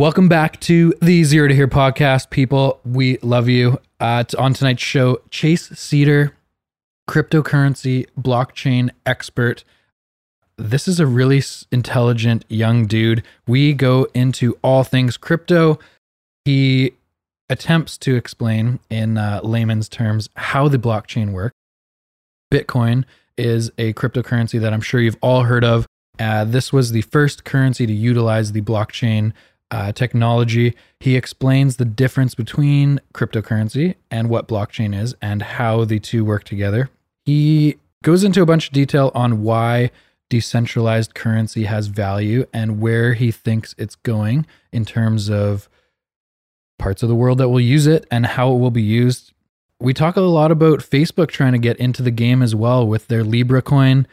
Welcome back to the Zero to Here podcast, people. We love you. Uh, on tonight's show, Chase Cedar, cryptocurrency blockchain expert. This is a really intelligent young dude. We go into all things crypto. He attempts to explain in uh, layman's terms how the blockchain works. Bitcoin is a cryptocurrency that I'm sure you've all heard of. Uh, this was the first currency to utilize the blockchain uh, technology. He explains the difference between cryptocurrency and what blockchain is and how the two work together. He goes into a bunch of detail on why decentralized currency has value and where he thinks it's going in terms of parts of the world that will use it and how it will be used. We talk a lot about Facebook trying to get into the game as well with their Libra coin,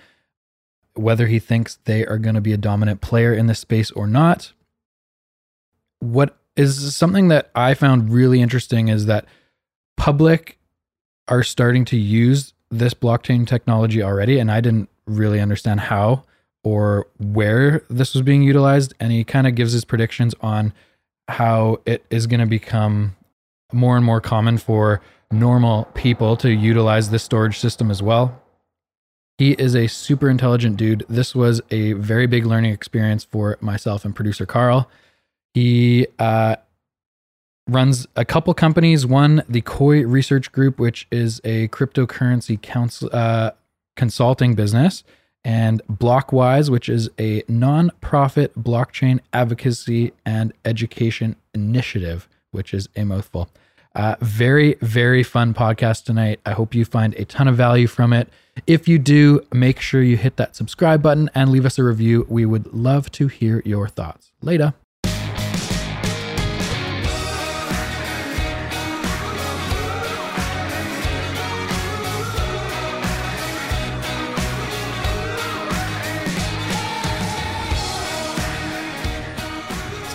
whether he thinks they are going to be a dominant player in this space or not. What is something that I found really interesting is that public are starting to use this blockchain technology already, and I didn't really understand how or where this was being utilized. And he kind of gives his predictions on how it is going to become more and more common for normal people to utilize this storage system as well. He is a super intelligent dude. This was a very big learning experience for myself and producer Carl. He uh, runs a couple companies. One, the Koi Research Group, which is a cryptocurrency counsel, uh, consulting business, and Blockwise, which is a non-profit blockchain advocacy and education initiative, which is a mouthful. Uh, very, very fun podcast tonight. I hope you find a ton of value from it. If you do, make sure you hit that subscribe button and leave us a review. We would love to hear your thoughts. Later.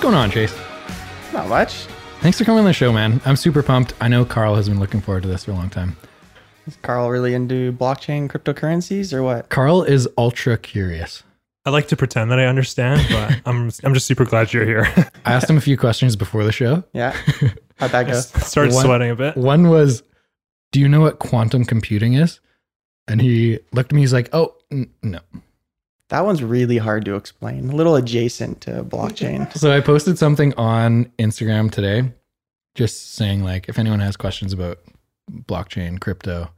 Going on, Chase? Not much. Thanks for coming on the show, man. I'm super pumped. I know Carl has been looking forward to this for a long time. Is Carl really into blockchain cryptocurrencies or what? Carl is ultra curious. I like to pretend that I understand, but I'm I'm just super glad you're here. I asked him a few questions before the show. Yeah. How'd that go? Started One- sweating a bit. One was, Do you know what quantum computing is? And he looked at me, he's like, Oh, n- no. That one's really hard to explain. A little adjacent to blockchain. So I posted something on Instagram today, just saying, like, if anyone has questions about blockchain, crypto,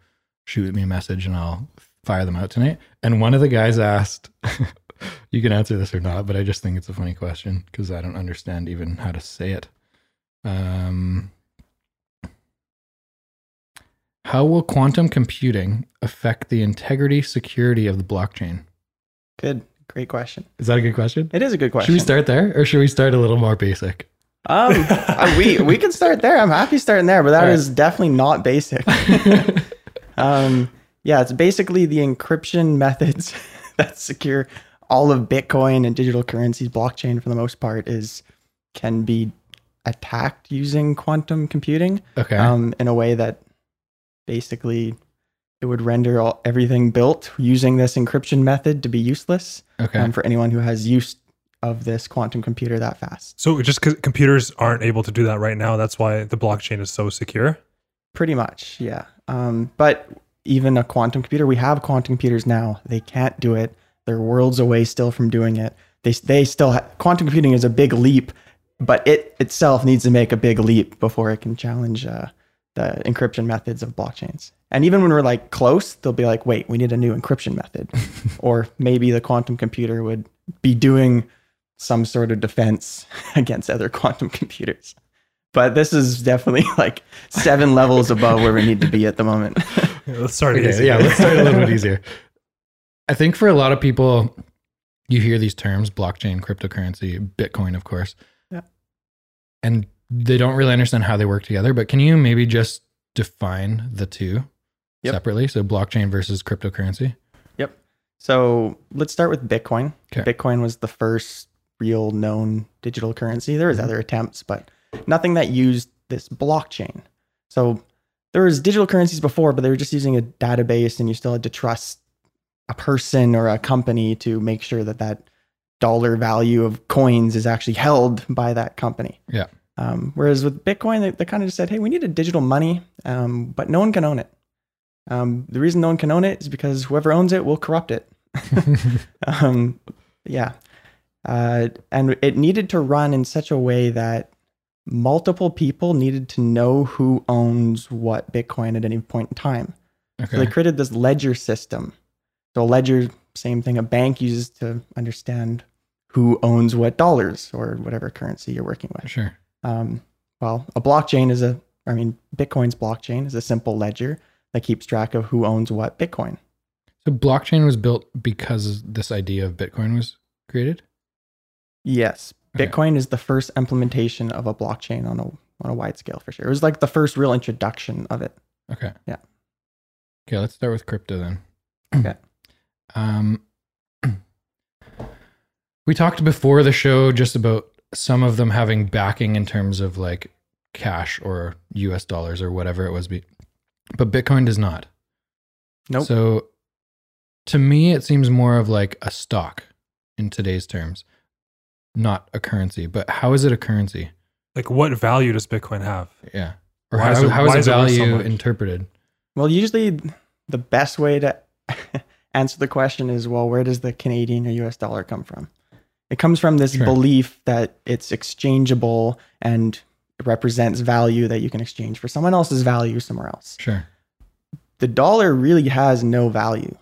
shoot me a message and I'll fire them out tonight. And one of the guys asked, you can answer this or not, but I just think it's a funny question because I don't understand even how to say it. Um, how will quantum computing affect the integrity security of the blockchain? Good. Great question. Is that a good question? It is a good question. Should we start there or should we start a little more basic? Um, uh, we we can start there. I'm happy starting there, but that right. is definitely not basic. um, yeah, it's basically the encryption methods that secure all of Bitcoin and digital currencies. Blockchain, for the most part, is can be attacked using quantum computing. Okay. um, in a way that basically it would render all, everything built using this encryption method to be useless okay. um, for anyone who has use of this quantum computer that fast. So just because computers aren't able to do that right now, that's why the blockchain is so secure. Pretty much, yeah. Um, but even a quantum computer, we have quantum computers now. They can't do it. They're worlds away still from doing it. They they still ha- quantum computing is a big leap, but it itself needs to make a big leap before it can challenge uh, the encryption methods of blockchains. And even when we're like close, they'll be like, "Wait, we need a new encryption method," or maybe the quantum computer would be doing some sort of defense against other quantum computers. But this is definitely like seven levels above where we need to be at the moment. Yeah, Let's start Okay, easy. yeah, let's start a little bit easier. I think for a lot of people, you hear these terms blockchain, cryptocurrency, Bitcoin, of course. Yeah. And they don't really understand how they work together. But can you maybe just define the two Yep. separately? So blockchain versus cryptocurrency. Yep. So let's start with Bitcoin. Okay. Bitcoin was the first real known digital currency. There was Mhm. other attempts, but nothing that used this blockchain. So there was digital currencies before, but they were just using a database, and you still had to trust a person or a company to make sure that that dollar value of coins is actually held by that company. Yeah. Um, whereas with Bitcoin, they, they kind of just said, hey, we need a digital money, um, but no one can own it. Um, the reason no one can own it is because whoever owns it will corrupt it. um, yeah. Uh, and it needed to run in such a way that multiple people needed to know who owns what Bitcoin at any point in time. Okay. So they created this ledger system. So a ledger, same thing a bank uses to understand who owns what dollars or whatever currency you're working with. sure. Um, well, a blockchain is a, I mean, Bitcoin's blockchain is a simple ledger that keeps track of who owns what Bitcoin. So blockchain was built because this idea of Bitcoin was created. Yes, Okay. Bitcoin is the first implementation of a blockchain on a on a wide scale for sure. It was like the first real introduction of it. Okay. Yeah. Okay, let's start with crypto then. Okay. Um, we talked before the show just about some of them having backing in terms of like cash or US dollars or whatever it was. Be- but Bitcoin does not. Nope. So to me, it seems more of like a stock in today's terms, not a currency. But how is it a currency? Like, what value does Bitcoin have? Yeah. Or Why how, is it- how why is is it it so value interpreted? Well, usually the best way to answer the question is, well, where does the Canadian or US dollar come from? It comes from this Sure. belief that it's exchangeable and it represents value that you can exchange for someone else's value somewhere else. Sure. The dollar really has no value.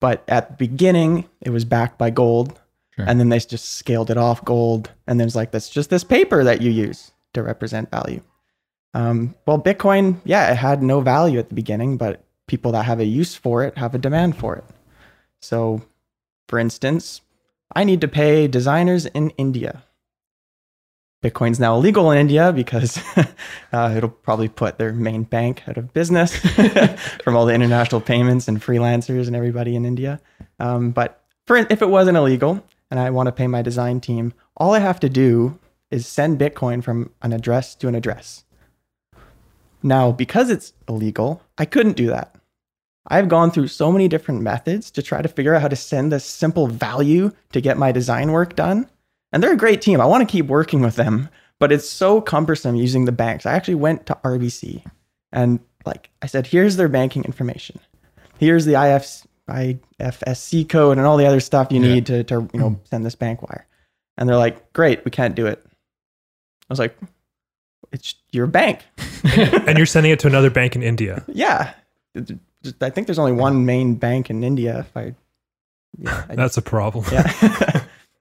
But at the beginning, it was backed by gold. Sure. And then they just scaled it off gold. And then it's like, that's just this paper that you use to represent value. Um, well, Bitcoin, yeah, it had no value at the beginning, but people that have a use for it have a demand for it. So, for instance, I need to pay designers in India. Bitcoin's now illegal in India because uh, it'll probably put their main bank out of business from all the international payments and freelancers and everybody in India. Um, but for if it wasn't illegal and I want to pay my design team, all I have to do is send Bitcoin from an address to an address. Now, because it's illegal, I couldn't do that. I've gone through so many different methods to try to figure out how to send this simple value to get my design work done. And they're a great team. I want to keep working with them, but it's so cumbersome using the banks. I actually went to RBC and like I said, here's their banking information. Here's the IF, IFSC code and all the other stuff you Yeah. need to, to you know mm. send this bank wire. And they're like, great, we can't do it. I was like, it's your bank. and you're sending it to another bank in India. Yeah. I think there's only one main bank in India. If I, yeah, I- That's a problem. yeah,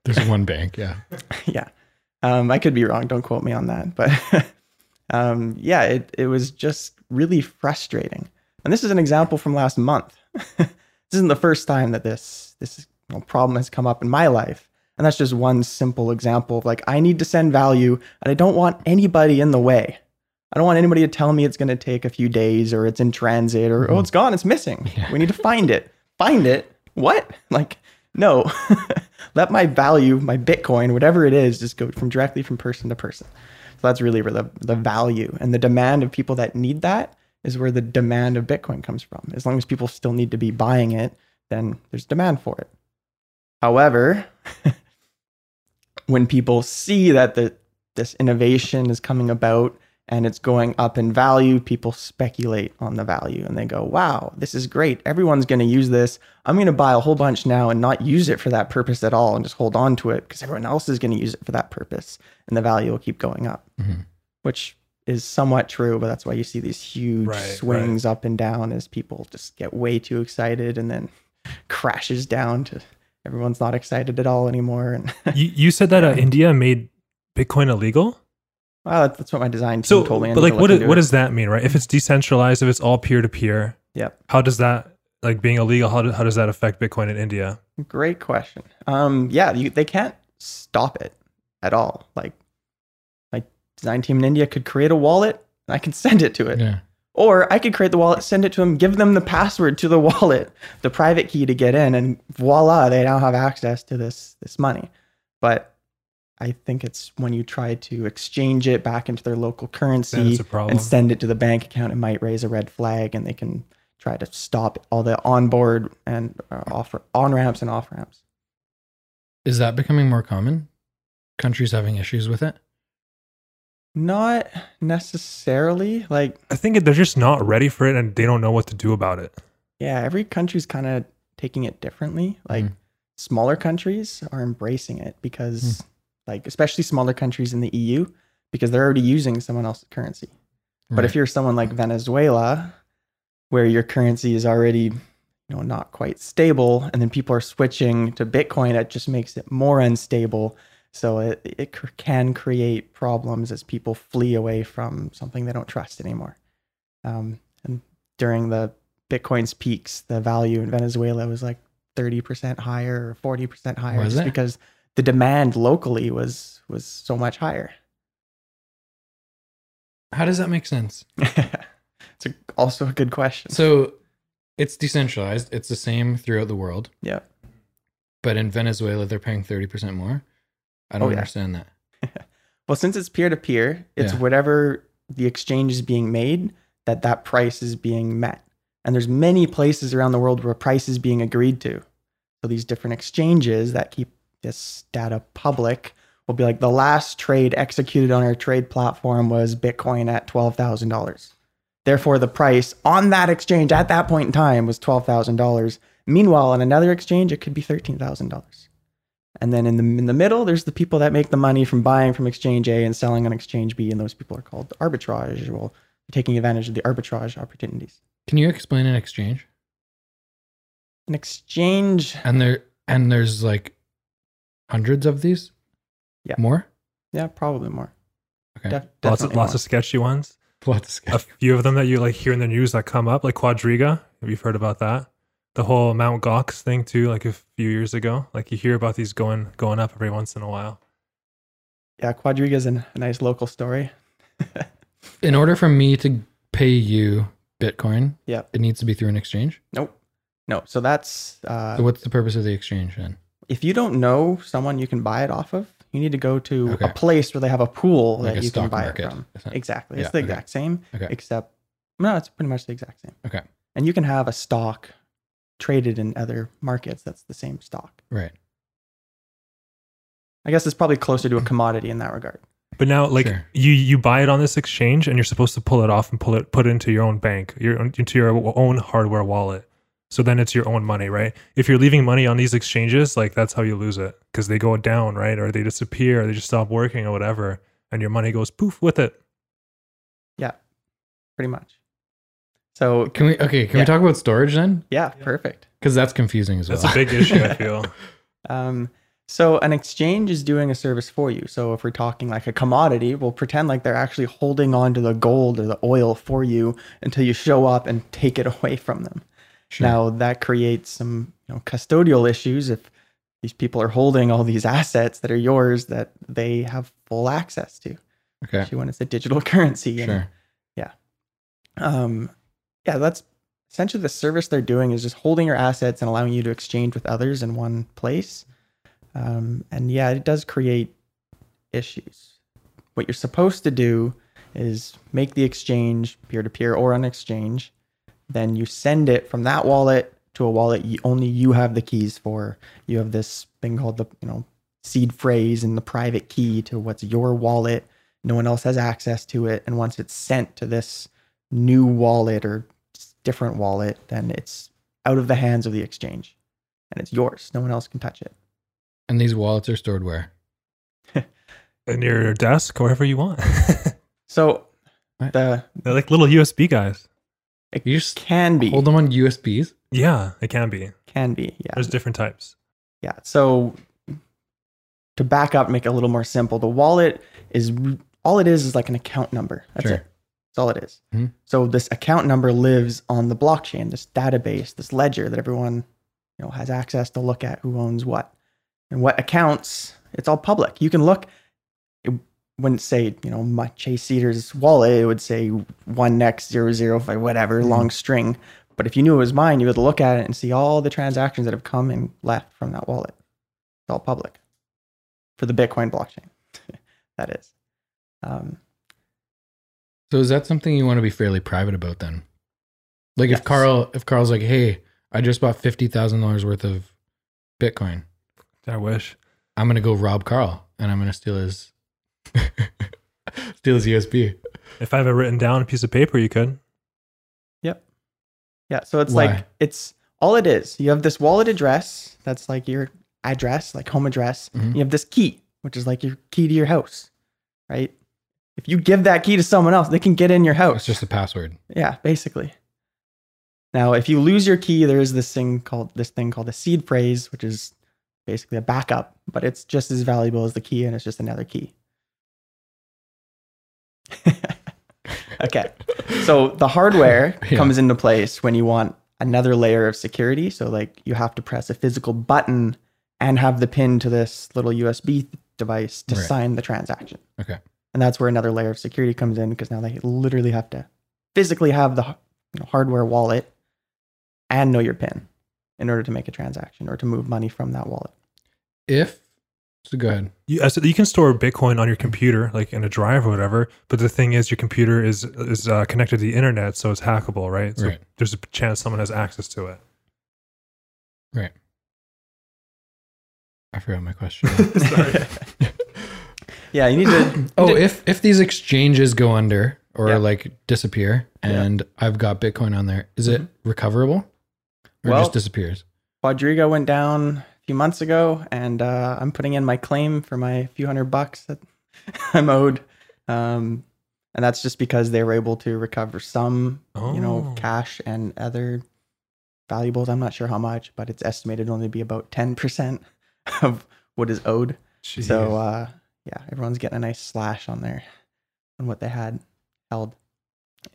There's one bank. Yeah. yeah. Um, I could be wrong. Don't quote me on that. But um, yeah, it it was just really frustrating. And this is an example from last month. this isn't the first time that this this you know, problem has come up in my life. And that's just one simple example of like I need to send value, and I don't want anybody in the way. I don't want anybody to tell me it's going to take a few days or it's in transit or oh it's gone, it's missing. Yeah. We need to find it. Find it. What? Like no. Let my value, my Bitcoin, whatever it is, just go from directly from person to person. So that's really where the, the value and the demand of people that need that is where the demand of Bitcoin comes from. As long as people still need to be buying it, then there's demand for it. However, when people see that the this innovation is coming about and it's going up in value, people speculate on the value and they go, wow, this is great. Everyone's going to use this. I'm going to buy a whole bunch now and not use it for that purpose at all and just hold on to it because everyone else is going to use it for that purpose. And the value will keep going up, Mhm. which is somewhat true, but that's why you see these huge Right, swings up and down as people just get way too excited and then crashes down to everyone's not excited at all anymore. And You, you said that uh, India made Bitcoin illegal. Well, that's- that's what my design team So, told me. I but like, to what look is, into what it. does that mean, right? If it's decentralized, if it's all peer to peer, Yep. how does that like being illegal? How, do, how does that affect Bitcoin in India? Great question. Um, yeah, you, they can't stop it at all. Like, my design team in India could create a wallet, and I can send it to it. Yeah. Or I could create the wallet, send it to them, give them the password to the wallet, the private key to get in, and voila, they now have access to this this money. But I think it's when you try to exchange it back into their local currency it's a problem. and send it to the bank account, it might raise a red flag, and they can try to stop all the onboard and uh, off on ramps and off ramps. Is that becoming more common? Countries having issues with it? Not necessarily. Like, I think they're just not ready for it and they don't know what to do about it. yeah, every country's kind of taking it differently. Like, Mm. smaller countries are embracing it because, like, especially smaller countries in the EU, because they're already using someone else's currency. But if you're someone like Venezuela, where your currency is already, you know, not quite stable, and then people are switching to Bitcoin, it just makes it more unstable. So it it can create problems as people flee away from something they don't trust anymore. Um, and during the Bitcoin's peaks, the value in Venezuela was like thirty percent higher or forty percent higher, Was just it? because the demand locally was was so much higher. how does that make sense? it's a, also a good question. So it's decentralized. It's the same throughout the world. Yeah. But in Venezuela, they're paying 30% more. I don't Oh, yeah. understand that. Well, since it's peer to peer, it's Yeah. whatever the exchange is being made that that price is being met. And there's many places around the world where price is being agreed to. So these different exchanges that keep this data public will be like the last trade executed on our trade platform was Bitcoin at $12,000. Therefore, the price on that exchange at that point in time was $12,000. Meanwhile, on another exchange, it could be $13,000. And then in the in the middle, there's the people that make the money from buying from exchange A and selling on exchange B, and those people are called arbitrage. Well, taking advantage of the arbitrage opportunities. Can you explain an exchange? An exchange, And there and there's like hundreds of these? Yeah. More? yeah, probably more. Okay. Def- Lots of lots more. of sketchy ones. Lots of A few of them that you like hear in the news that come up, like Quadriga. Have you heard about that? The whole Mount Gox thing too, like a few years ago. Like you hear about these going going up every once in a while. yeah, Quadriga's an, a nice local story. In order for me to pay you Bitcoin, Yeah. it needs to be through an exchange. Nope, no. So that's uh, So what's the purpose of the exchange then? If you don't know someone you can buy it off of, you need to go to Okay. a place where they have a pool Like that a you can buy market. it from. isn't it? Exactly, Yeah, it's the okay. exact same, Okay. except no, it's pretty much the exact same. Okay. And you can have a stock traded in other markets that's the same stock. Right. I guess it's probably closer to a hmm. commodity in that regard. But now, like Sure. you, you buy it on this exchange, and you're supposed to pull it off and pull it, put it into your own bank, your into your own hardware wallet. So then it's your own money, right? If you're leaving money on these exchanges, like that's how you lose it because they go down, right? Or they disappear, or they just stop working, or whatever, and your money goes poof with it. Yeah, pretty much. So Can we okay, can Yeah. we talk about storage then? yeah, perfect. Because that's confusing as well. That's a big issue. I feel. Um, so an exchange is doing a service for you. So if we're talking like a commodity, we'll pretend like they're actually holding on to the gold or the oil for you until you show up and take it away from them. Sure. Now that creates some you know, custodial issues if these people are holding all these assets that are yours that they have full access to, okay. especially when it's a digital currency. And Sure. um, yeah, that's essentially the service they're doing is just holding your assets and allowing you to exchange with others in one place. Um, and yeah, it does create issues. What you're supposed to do is make the exchange peer to peer or on exchange. Then you send it from that wallet to a wallet you, only you have the keys for. You have this thing called the you know seed phrase and the private key to what's your wallet. No one else has access to it. And once it's sent to this new wallet or different wallet, then it's out of the hands of the exchange and it's yours. No one else can touch it. And these wallets are stored where? in your desk, wherever you want. So the They're like little USB guys. It You just can be hold them on USBs? Yeah, it can be. can be yeah There's different types. yeah. So to back up, make it a little more simple. The wallet is all it is is like an account number. That's Sure. it. That's all it is. Mhm. So this account number lives on the blockchain, this database, this ledger that everyone you know has access to look at who owns what and what accounts. It's all public. You can look. It wouldn't say you know my Chase Cedars wallet. It would say one next zero zero five whatever Mhm. long string. But if you knew it was mine, you would look at it and see all the transactions that have come and left from that wallet. It's all public for the Bitcoin blockchain. that is. Um, So is that something you want to be fairly private about then? Like Yes. if Carl if Carl's like, hey, I just bought fifty thousand dollars worth of Bitcoin. I wish. I'm gonna go rob Carl and I'm gonna steal his steal his USB. If I have it written down on a piece of paper, you could. Yep. Yeah, so it's Why? like it's all it is. You have this wallet address that's like your address, like home address. Mhm. You have this key, which is like your key to your house, right? If you give that key to someone else, they can get in your house. It's just a password. Yeah, basically. Now, if you lose your key, there is this thing called this thing called a seed phrase, which is basically a backup, but it's just as valuable as the key, and it's just another key. okay, so the hardware Yeah. comes into place when you want another layer of security. So, like, you have to press a physical button and have the pin to this little USB device to Right. sign the transaction. Okay. And that's where another layer of security comes in because now they literally have to physically have the you know, hardware wallet and know your PIN in order to make a transaction or to move money from that wallet. If so go ahead. You, as- you can store Bitcoin on your computer, like in a drive or whatever. But the thing is, your computer is is uh, connected to the internet, so it's hackable, right? So Right. there's a chance someone has access to it. Right. I forgot my question. Sorry. yeah, you need to. oh, if if these exchanges go under or Yeah. like disappear Yeah. and I've got Bitcoin on there, is it recoverable? Or Well- just disappears? Quadriga went down a few months ago, and uh, I'm putting in my claim for my few hundred bucks that I'm owed. Um, and that's just because they were able to recover some, you know, Oh. cash and other valuables. I'm not sure how much, but it's estimated only to be about 10% of what is owed. Jeez. So, uh, yeah, everyone's getting a nice slash on their on what they had held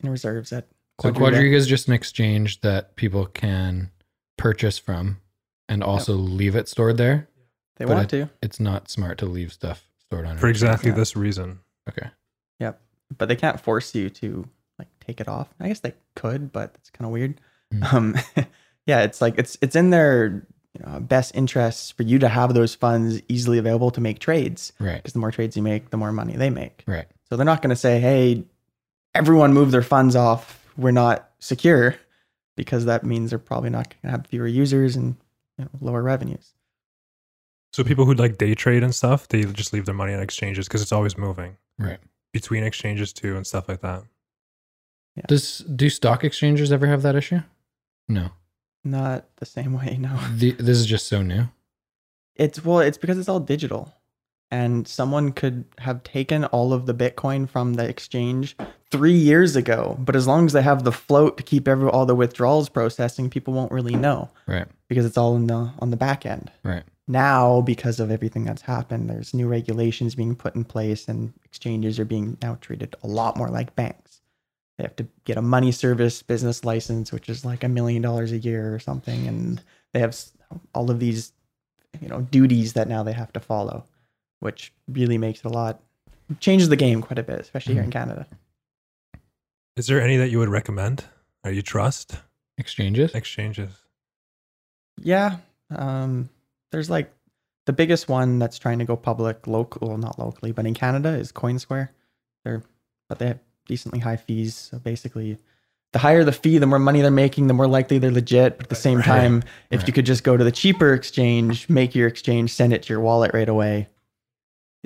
in reserves at So Quadriga. Quadriga is just an exchange that people can purchase from and also leave it stored there. They but want to, It's not smart to leave stuff stored on for exactly this reason. Okay. Yep, but they can't force you to like take it off. I guess they could, but it's kind of weird. Mm. Um, yeah, it's like it's it's in their you know, best interests for you to have those funds easily available to make trades Right. because the more trades you make, the more money they make. Right. So they're not going to say, "Hey, everyone move their funds off. We're not secure," because that means they're probably not going to have fewer users and you know, lower revenues. So people who like day trade and stuff, they just leave their money on exchanges because it's always moving Right. between exchanges too and stuff like that. Does do stock exchanges ever have that issue? No. Not the same way, no. The, this is just so new. It's well, it's because it's all digital. And someone could have taken all of the Bitcoin from the exchange three years ago, but as long as they have the float to keep every all the withdrawals processing, people won't really know Right. because it's all in the on the back end. Right. Now, because of everything that's happened, there's new regulations being put in place, and exchanges are being now treated a lot more like banks. They have to get a money service business license, which is like a million dollars a year or something, and they have all of these, you know, duties that now they have to follow, which really makes it a lot changes the game quite a bit, especially here in Canada. Is there any that you would recommend or you trust Exchanges? exchanges? Yeah, um, there's like the biggest one that's trying to go public, local, well, not locally, but in Canada is CoinSquare. They're but they have decently high fees. So basically, the higher the fee, the more money they're making, the more likely they're legit. But at the same Right. time, if Right. you could just go to the cheaper exchange, make your exchange, send it to your wallet right away,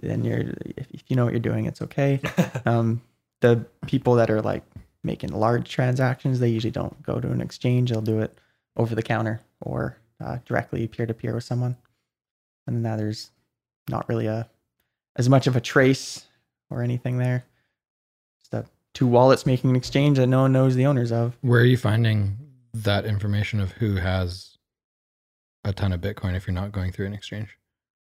then you're if, you know what you're doing, it's okay. Um, the people that are like making large transactions, they usually don't go to an exchange. They'll do it over the counter or uh, directly peer to peer with someone. And now there's not really a as much of a trace or anything there. Just a, two wallets making an exchange that no one knows the owners of. Where are you finding that information of who has a ton of Bitcoin if you're not going through an exchange?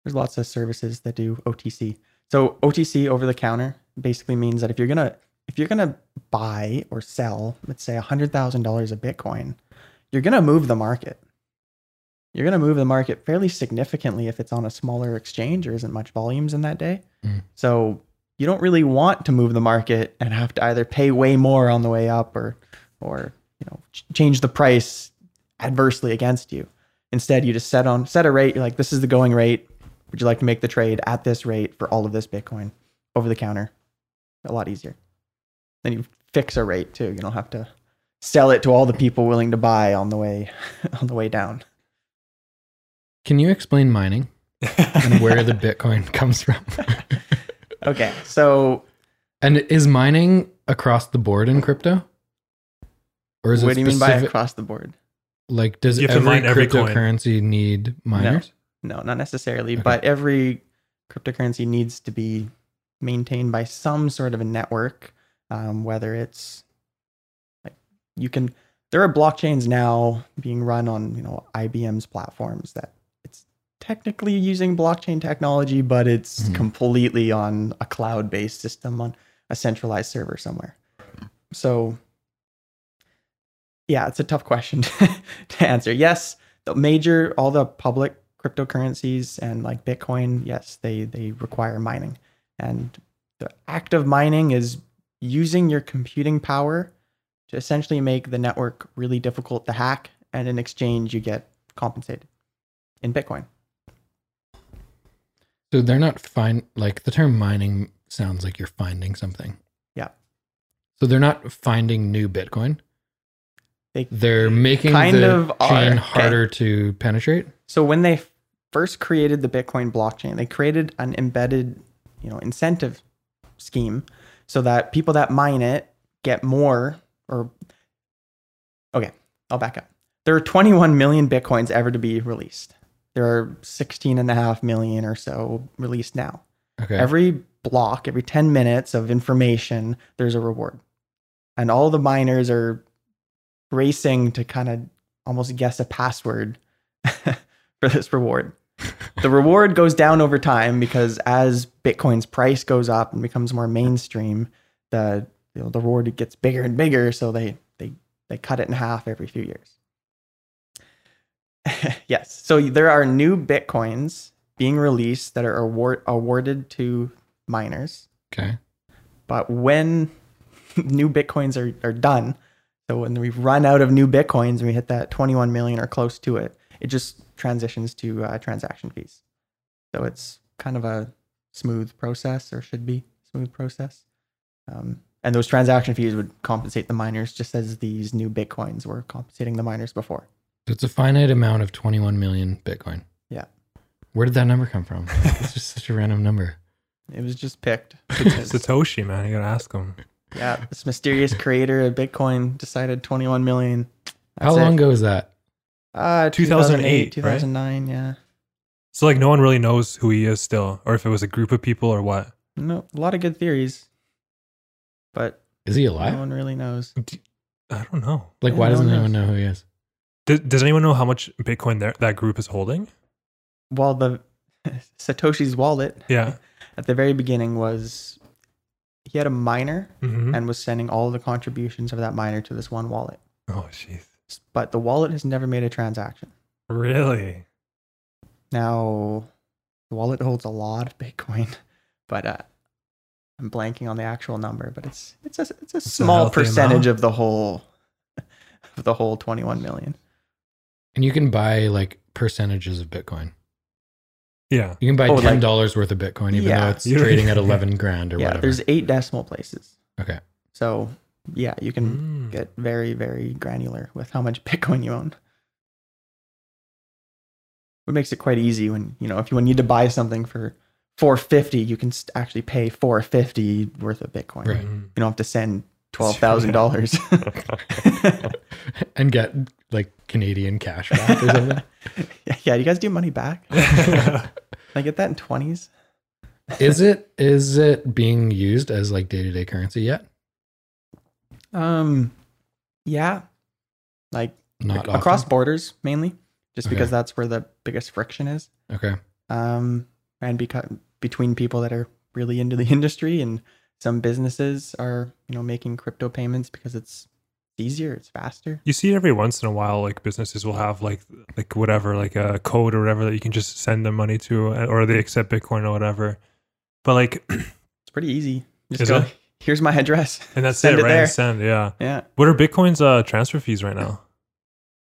There's lots of services that do OTC. So OTC over the counter basically means that if you're gonna if you're gonna buy or sell, let's say hundred thousand dollars of Bitcoin, you're gonna move the market. You're gonna move the market fairly significantly if it's on a smaller exchange or isn't much volumes in that day. Mm. So you don't really want to move the market and have to either pay way more on the way up or or you know ch- change the price adversely against you. Instead, you just set on set a rate. You're like, this is the going rate. Would you like to make the trade at this rate for all of this Bitcoin over the counter? A lot easier. Then you fix a rate too. You don't have to sell it to all the people willing to buy on the way on the way down. Can you explain mining? and where the Bitcoin comes from. Okay, so and is mining across the board in crypto? Or is what it do you mean by across the board? like does You every mine every coin. cryptocurrency need miners? No, not necessarily, Okay. but every cryptocurrency needs to be maintained by some sort of a network, um, whether it's like you can. There are blockchains now being run on you know IBM's platforms that it's technically using blockchain technology, but it's Mhm. completely on a cloud-based system on a centralized server somewhere. So, yeah, it's a tough question to answer. Yes, the major all the public cryptocurrencies and like bitcoin yes they they require mining and the act of mining is using your computing power to essentially make the network really difficult to hack and in exchange you get compensated in bitcoin So they're not fine like the term mining sounds like you're finding something. Yeah. So they're not finding new Bitcoin. They They're making kind the of are. chain Okay. harder to penetrate. So when they first created the Bitcoin blockchain, they created an embedded, you know, incentive scheme so that people that mine it get more or Okay, I'll back up. There are 21 million Bitcoins ever to be released. There are 16 and a half million or so released now. Okay. Every block, every 10 minutes of information, there's a reward. And all the miners are racing to kind of almost guess a password for this reward. The reward goes down over time because as Bitcoin's price goes up and becomes more mainstream, the you know, the reward gets bigger and bigger. So they they they cut it in half every few years. yes. So there are new Bitcoins being released that are award, awarded to miners. okay. But when new Bitcoins are, are done, so when we've run out of new Bitcoins and we hit that 21 million or close to it, it just transitions to uh, transaction fees. So it's kind of a smooth process or should be smooth process. Um, and those transaction fees would compensate the miners just as these new Bitcoins were compensating the miners before. So it's a finite amount of 21 million Bitcoin. Yeah. Where did that number come from? it's just such a random number. It was just picked. Satoshi, man, you gotta ask him. yeah, this mysterious creator of Bitcoin decided 21 million. How That's it. long ago was that? Uh, 2008, 2009, yeah. So like, no one really knows who he is still, or if it was a group of people or what. No, a lot of good theories, but Is he alive? no one really knows. I don't know. Like, why no doesn't anyone knows. know who he is? Does, does anyone know how much Bitcoin there, that group is holding? Well, the Satoshi's wallet Yeah. at the very beginning was he had a miner hmm and was sending all the contributions of that miner to this one wallet. Oh, jeez. But the wallet has never made a transaction. Really? Now, the wallet holds a lot of Bitcoin, but uh, I'm blanking on the actual number. But it's it's a it's a a small healthy percentage amount. of the whole of the whole 21 million. And you can buy like percentages of Bitcoin. Yeah. You can buy Oh, like- ten dollars worth of Bitcoin, even Yeah. though it's trading at eleven grand or yeah, whatever. there's eight decimal places. Okay. So yeah, you can Mm. get very very granular with how much Bitcoin you own. What makes it quite easy when you know if you need to buy something for 450, you can actually pay 450 worth of Bitcoin. Right. Mhm. You don't have to send twelve thousand dollars. and get like Canadian cash back or something. yeah, yeah, do you guys do money back? Can I get that in twenties? is it is it being used as like day to day currency yet? Um, yeah, like Not across often? borders mainly, just Okay. because that's where the biggest friction is. Okay. Um, and because between people that are really into the industry and some businesses are you know making crypto payments because it's easier, it's faster. You see it every once in a while, like businesses will have like like whatever, like a code or whatever that you can just send them money to, or they accept Bitcoin or whatever. But like, It's pretty easy. Just Is go. it? Here's my address. and that's Send it, it right? there. Send, yeah. Yeah. What are Bitcoin's uh, transfer fees right now?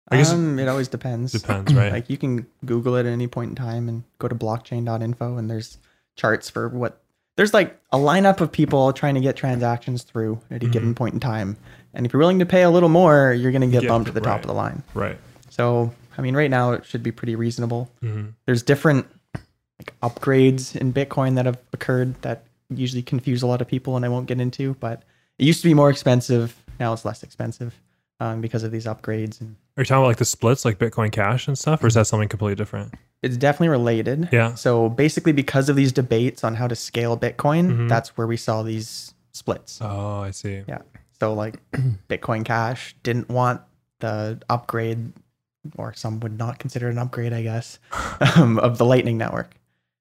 I guess um, it always depends. Depends, right? Like you can Google it at any point in time and go to blockchain.info and there's charts for what there's like a lineup of people trying to get transactions through at a given point in time. And if you're willing to pay a little more, you're going to get Yeah, bumped to the top of the line. right. So, I mean, right now it should be pretty reasonable. hmm There's different like upgrades in Bitcoin that have occurred that usually confuse a lot of people, and I won't get into. But it used to be more expensive. Now it's less expensive um, because of these upgrades, and Are you talking about like the splits, like Bitcoin Cash and stuff, or is that something completely different? it's definitely related. Yeah. So basically, because of these debates on how to scale Bitcoin, Mhm. that's where we saw these splits. Oh, I see. Yeah. So like Bitcoin Cash didn't want the upgrade, or some would not consider it an upgrade, I guess, um, of the Lightning Network.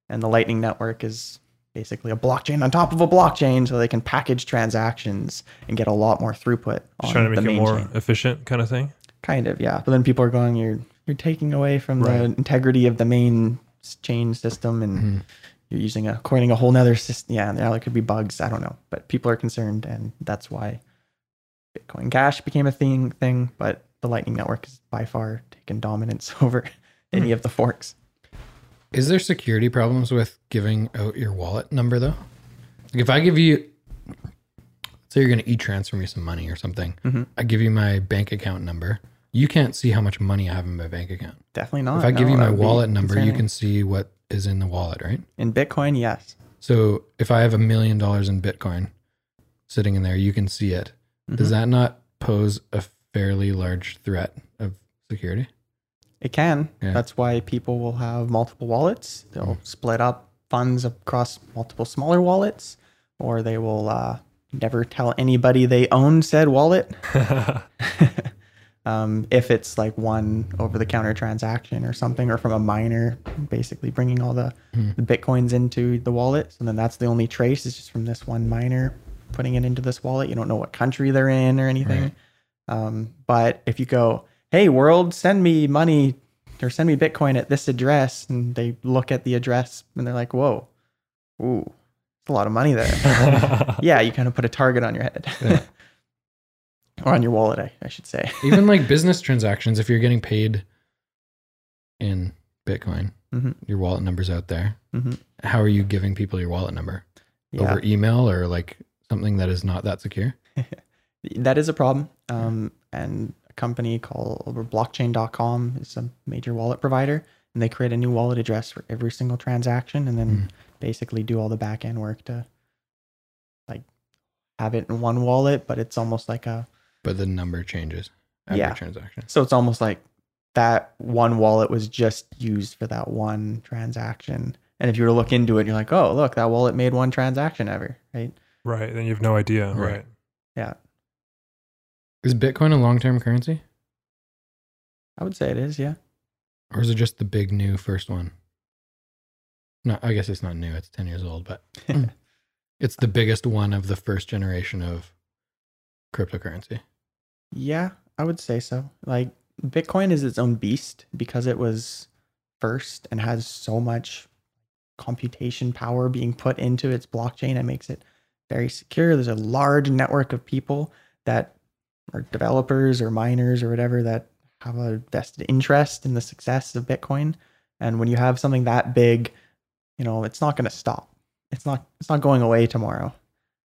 And the Lightning Network is basically a blockchain on top of a blockchain, so they can package transactions and get a lot more throughput on Just trying to the make it more chain. efficient, kind of thing. Kind of, yeah. But then people are going, you're you're taking away from Right. the integrity of the main chain system, and Mhm. you're using a coining a whole nother system. Yeah, now there could be bugs. I don't know, but people are concerned, and that's why Bitcoin Cash became a thing. Thing, but the Lightning Network has by far taken dominance over any of the forks. Is there security problems with giving out your wallet number though? Like if I give you, say you're going to e-transfer me some money or something, Mhm. I give you my bank account number. You can't see how much money I have in my bank account. Definitely not. if I give Oh, you my wallet number, you can see what is in the wallet, right? in Bitcoin, yes. So if I have a million dollars in Bitcoin sitting in there, you can see it. Does Mhm. that not pose a fairly large threat of security? It can. Yeah. That's why people will have multiple wallets. They'll Mm. split up funds across multiple smaller wallets, or they will uh, never tell anybody they own said wallet. um, if it's like one over the counter transaction or something, or from a miner, basically bringing all the, Hmm. the bitcoins into the wallet. So then that's the only trace is just from this one miner putting it into this wallet. You don't know what country they're in or anything. Right. Um, but if you go, hey, world, send me money or send me Bitcoin at this address, and they look at the address and they're like, whoa, ooh, it's a lot of money there. yeah, you kind of put a target on your head. Yeah. or on your wallet, I, I should say. Even like business transactions, if you're getting paid in Bitcoin, Mhm. your wallet number's out there. Mhm. How are you giving people your wallet number? Yeah, Over email or like something that is not that secure? that is a problem. Um, and a company called over blockchain.com is a major wallet provider, and they create a new wallet address for every single transaction and then Mm. basically do all the back end work to like have it in one wallet, but it's almost like a But the number changes every Yeah. transaction. So it's almost like that one wallet was just used for that one transaction. And if you were to look into it, you're like, oh, look, that wallet made one transaction ever, right? right. Then you have no idea. Right. Right. Yeah, Is Bitcoin a long term currency? I would say it is. Yeah. Or is it just the big new first one? No, I guess it's not new. It's 10 years old, but hmm. it's the biggest one of the first generation of cryptocurrency. yeah, I would say so. Like Bitcoin is its own beast because it was first and has so much computation power being put into its blockchain. It makes it very secure. There's a large network of people that are developers or miners or whatever that have a vested interest in the success of Bitcoin. And when you have something that big, you know, it's not going to stop. It's not. It's not going away tomorrow.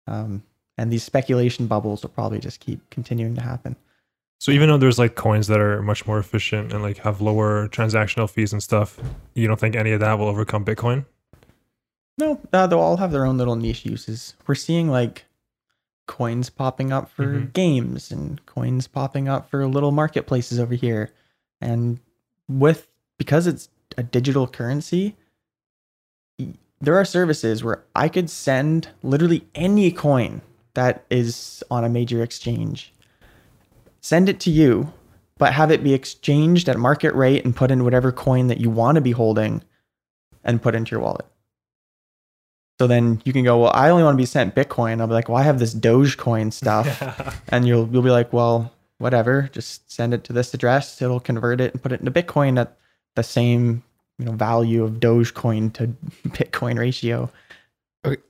Um, and these speculation bubbles will probably just keep continuing to happen. So even though there's like coins that are much more efficient and like have lower transactional fees and stuff, you don't think any of that will overcome Bitcoin? No, uh, they'll all have their own little niche uses. We're seeing like coins popping up for Mhm. games and coins popping up for little marketplaces over here. And with because it's a digital currency, there are services where I could send literally any coin that is on a major exchange, send it to you, but have it be exchanged at market rate and put in whatever coin that you want to be holding and put into your wallet. So then you can go, well, I only want to be sent Bitcoin. I'll be like, well, I have this Dogecoin stuff, and you'll you'll be like, well, whatever, just send it to this address. It'll convert it and put it into Bitcoin at the same you know value of Dogecoin to Bitcoin ratio. Okay,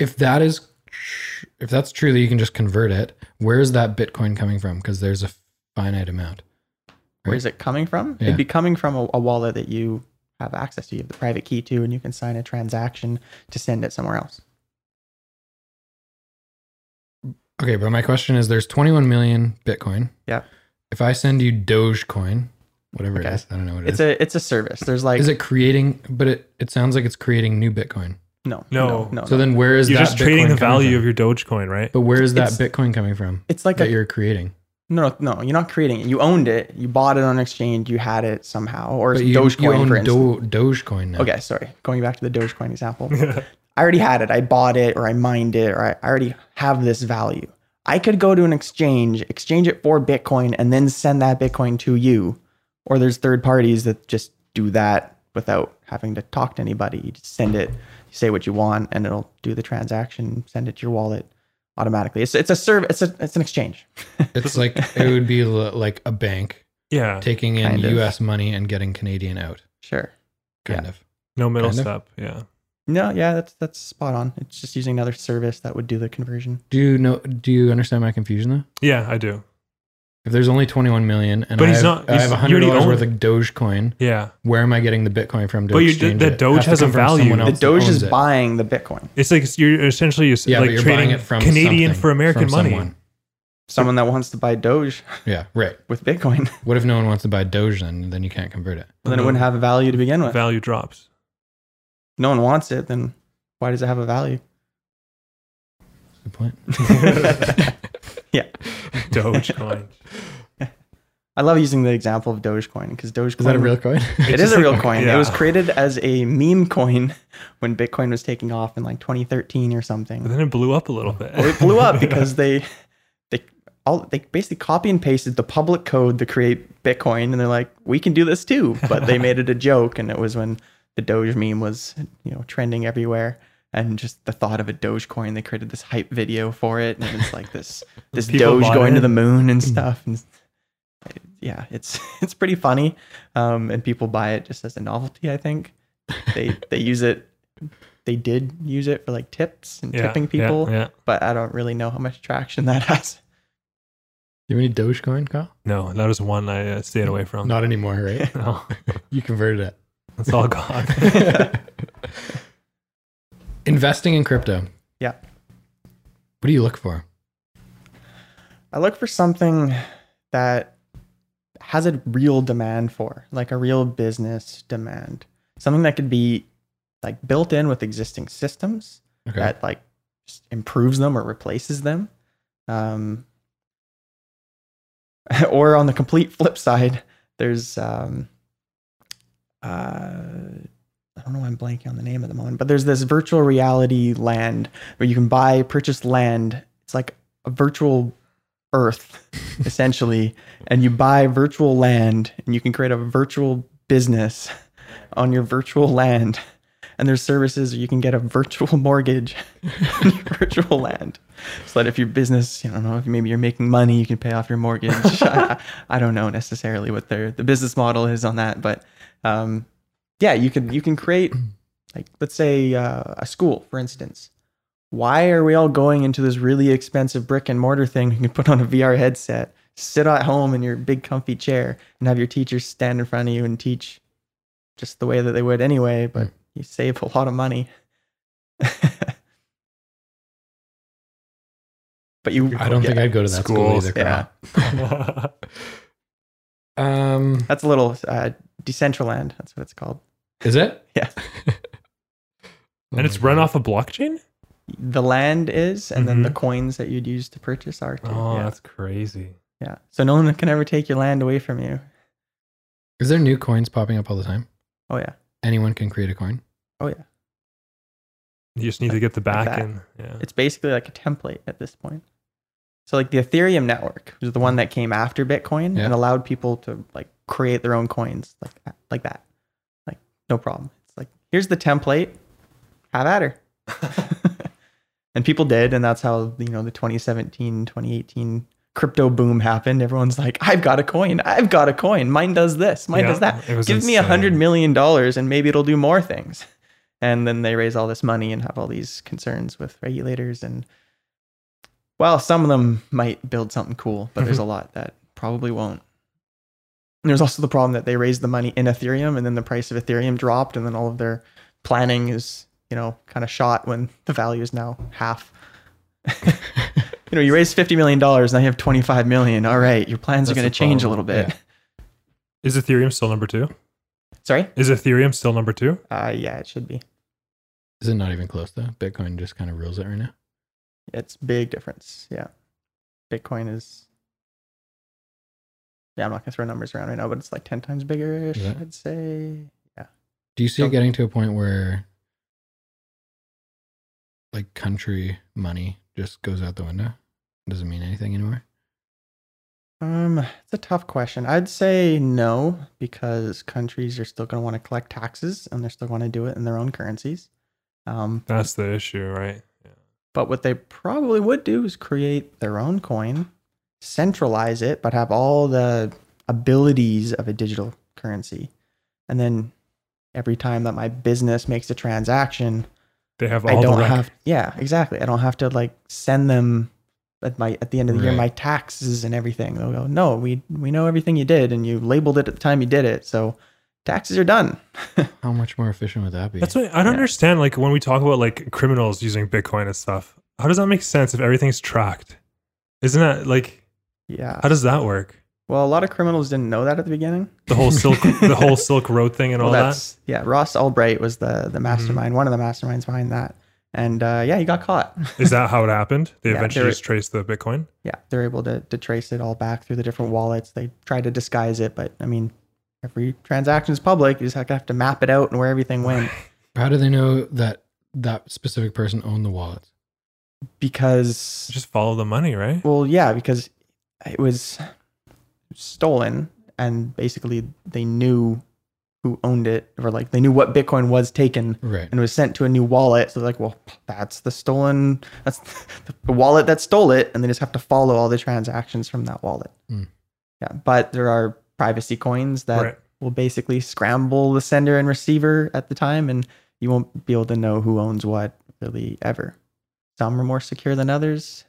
If that is, tr- if that's true that you can just convert it, where's that Bitcoin coming from? Because there's a finite amount. Where Right. is it coming from? Yeah. It'd be coming from a, a wallet that you have access to. You have the private key to, and you can sign a transaction to send it somewhere else. Okay, but my question is there's 21 million Bitcoin. Yeah. If I send you Dogecoin, whatever Okay. it is. I don't know what it It's is. a it's a service. There's like is it creating? But it it sounds like it's creating new Bitcoin. no No. no no. So no. then where is You're that just trading Bitcoin the value from? of your Dogecoin, right? But where is that It's- Bitcoin coming from it's like that a you're creating? No no you're not creating it. You owned it. You bought it on exchange. You had it somehow or But you, Dogecoin you own for instance. Do, Dogecoin now. Okay, sorry. Going back to the Dogecoin example. I already had it. I bought it or I mined it or I I already have this value. I could go to an exchange, exchange it for Bitcoin, and then send that Bitcoin to you. Or there's third parties that just do that without having to talk to anybody. You just send it, you say what you want, and it'll do the transaction, send it to your wallet automatically. It's it's a serv it's a it's an exchange. It's like it would be like a bank yeah. taking in Kind of. U.S. money and getting Canadian out, Sure. kind Yeah. of. No middle Kind of. step. Yeah. No, yeah, that's that's spot on. It's just using another service that would do the conversion. Do you know? Do you understand my confusion though? Yeah, I do. If there's only 21 million and But I he's have, not- I he's- have you hundred already dollars own worth it. of Dogecoin, Yeah. where am I getting the Bitcoin from to But you- exchange the it? Doge to has a come from value. someone The The else that Doge owns is it. buying the Bitcoin. It's like you're essentially just Yeah, like but you're trading buying it from Canadian something, for American from money. someone. Someone that wants to buy Doge Yeah, right. with Bitcoin, What if no one wants to buy Doge then? Then you can't convert it. then it wouldn't have a value to begin with. Value drops. no one wants it, then why does it have a value? Good point. Dogecoin. I love using the example of Dogecoin because Dogecoin Is that a real coin? It's a real like- coin. It was created as a meme coin when Bitcoin was taking off in like 2013 or But something. then it blew up a little bit. Well, it blew up because they they all they basically copy and pasted the public code to create Bitcoin, and they're like, we can do this too. But they made it a joke, and it was when the Doge meme was you know trending everywhere. And just the thought of a Dogecoin, they created this hype video for it, and it's like this this People Doge bought going to the moon and stuff. And yeah, it's it's pretty funny, um, and people buy it just as a novelty. I think they they use it. They did use it for like tips and Yeah, tipping yeah, people Yeah, but I don't really know how much traction that has. Do you have any Dogecoin, Kyle? No, that was one I uh, stayed away from. Not anymore, right? No, you converted it. it's all gone. Investing in crypto. Yeah. What do you look for? I look for something that has a real demand for, like a real business demand. Something that could be like built in with existing systems Okay. that like just improves them or replaces them. Um, or on the complete flip side, there's um, uh, don't know why I'm blanking on the name at the moment, but there's this virtual reality land where you can buy purchase land. It's like a virtual Earth, essentially, and you buy virtual land and you can create a virtual business on your virtual land. And there's services where you can get a virtual mortgage on your virtual land. So that if your business, I don't know, if maybe you're making money, you can pay off your mortgage. I, I don't know necessarily what their the business model is on that, but um, yeah, you can you can create like let's say uh, a school, for instance. Why are we all going into this really expensive brick and mortar thing? You can put on a VR headset, sit at home in your big comfy chair, and have your teachers stand in front of you and teach just the way that they would anyway, but Mm. you save a lot of money. but you, I don't think I'd go to that school either. yeah. Kyle. Um, That's a little uh, Decentraland. That's what it's called. is it? Yeah. Oh and it's run off a blockchain. The land is, and then the Mhm. coins that you'd use to purchase are too. Oh, yeah. that's crazy. yeah. So no one can ever take your land away from you. Is there new coins popping up all the time? Oh yeah. Anyone can create a coin. Oh yeah. You just need to get the Like back that. in. Yeah. It's basically like a template at this point. So like the Ethereum network was the one that came after Bitcoin Yeah. and allowed people to like create their own coins like that, like that. Like no problem. It's like here's the template. Have at her. and people did and that's how you know the 2017 2018 crypto boom happened. Everyone's like, I've got a coin. I've got a coin. Mine does this. Mine Yeah, does that. Give me a hundred insane. million dollars and maybe it'll do more things. And then they raise all this money and have all these concerns with regulators and well, some of them might build something cool, but there's a lot that probably won't. And there's also the problem that they raised the money in Ethereum and then the price of Ethereum dropped and then all of their planning is, you know, kind of shot when the value is now half. you know, you raise $50 million, now you have 25 million. All right, your plans are going to change a little bit. Is Ethereum still number two? Sorry. Is Ethereum still number two? Uh, yeah, it should be. Is it not even close though? Bitcoin just kind of rules it right now. It's big difference. Yeah. Bitcoin is. Yeah, I'm not gonna throw numbers around right now, but it's like ten times bigger. Is it? I'd say. Yeah. Do you see it Don't- getting to a point where like country money just goes out the window? Doesn't mean anything anymore. Um, it's a tough question. I'd say no because countries are still going to want to collect taxes and they're still going to do it in their own currencies. Um, That's the issue, right? But what they probably would do is create their own coin, centralize it, but have all the abilities of a digital currency. And then every time that my business makes a transaction, They have I all the don't have yeah, exactly. I don't have to like send them at my at the end of the year my taxes and everything. They'll go, no, we we know everything you did and you labeled it at the time you did it, so taxes are done. How much more efficient would that be? That's what I don't Yeah. understand. Like when we talk about like criminals using Bitcoin and stuff, how does that make sense if everything's tracked? Isn't that like Yeah. how does that work? well, a lot of criminals didn't know that at the beginning. The whole silk, the whole Silk Road thing and Well, all that. yeah. Ross Albright was the the mastermind, one of the masterminds behind that, and uh, yeah, he got caught. Is that how it happened? They Yeah, eventually just traced the Bitcoin. yeah, they're able to to trace it all back through the different wallets. They tried to disguise it, but I mean, every transaction is public. You just have to, have to map it out and where everything went. How do they know that that specific person owned the wallets? because Just follow the money, right? well yeah because it was stolen and basically they knew who owned it or like they knew what bitcoin was taken Right. and was sent to a new wallet so they're like well that's the stolen that's the wallet that stole it and they just have to follow all the transactions from that wallet Hmm. yeah but there are privacy coins that Right. will basically scramble the sender and receiver at the time and you won't be able to know who owns what really ever some are more secure than others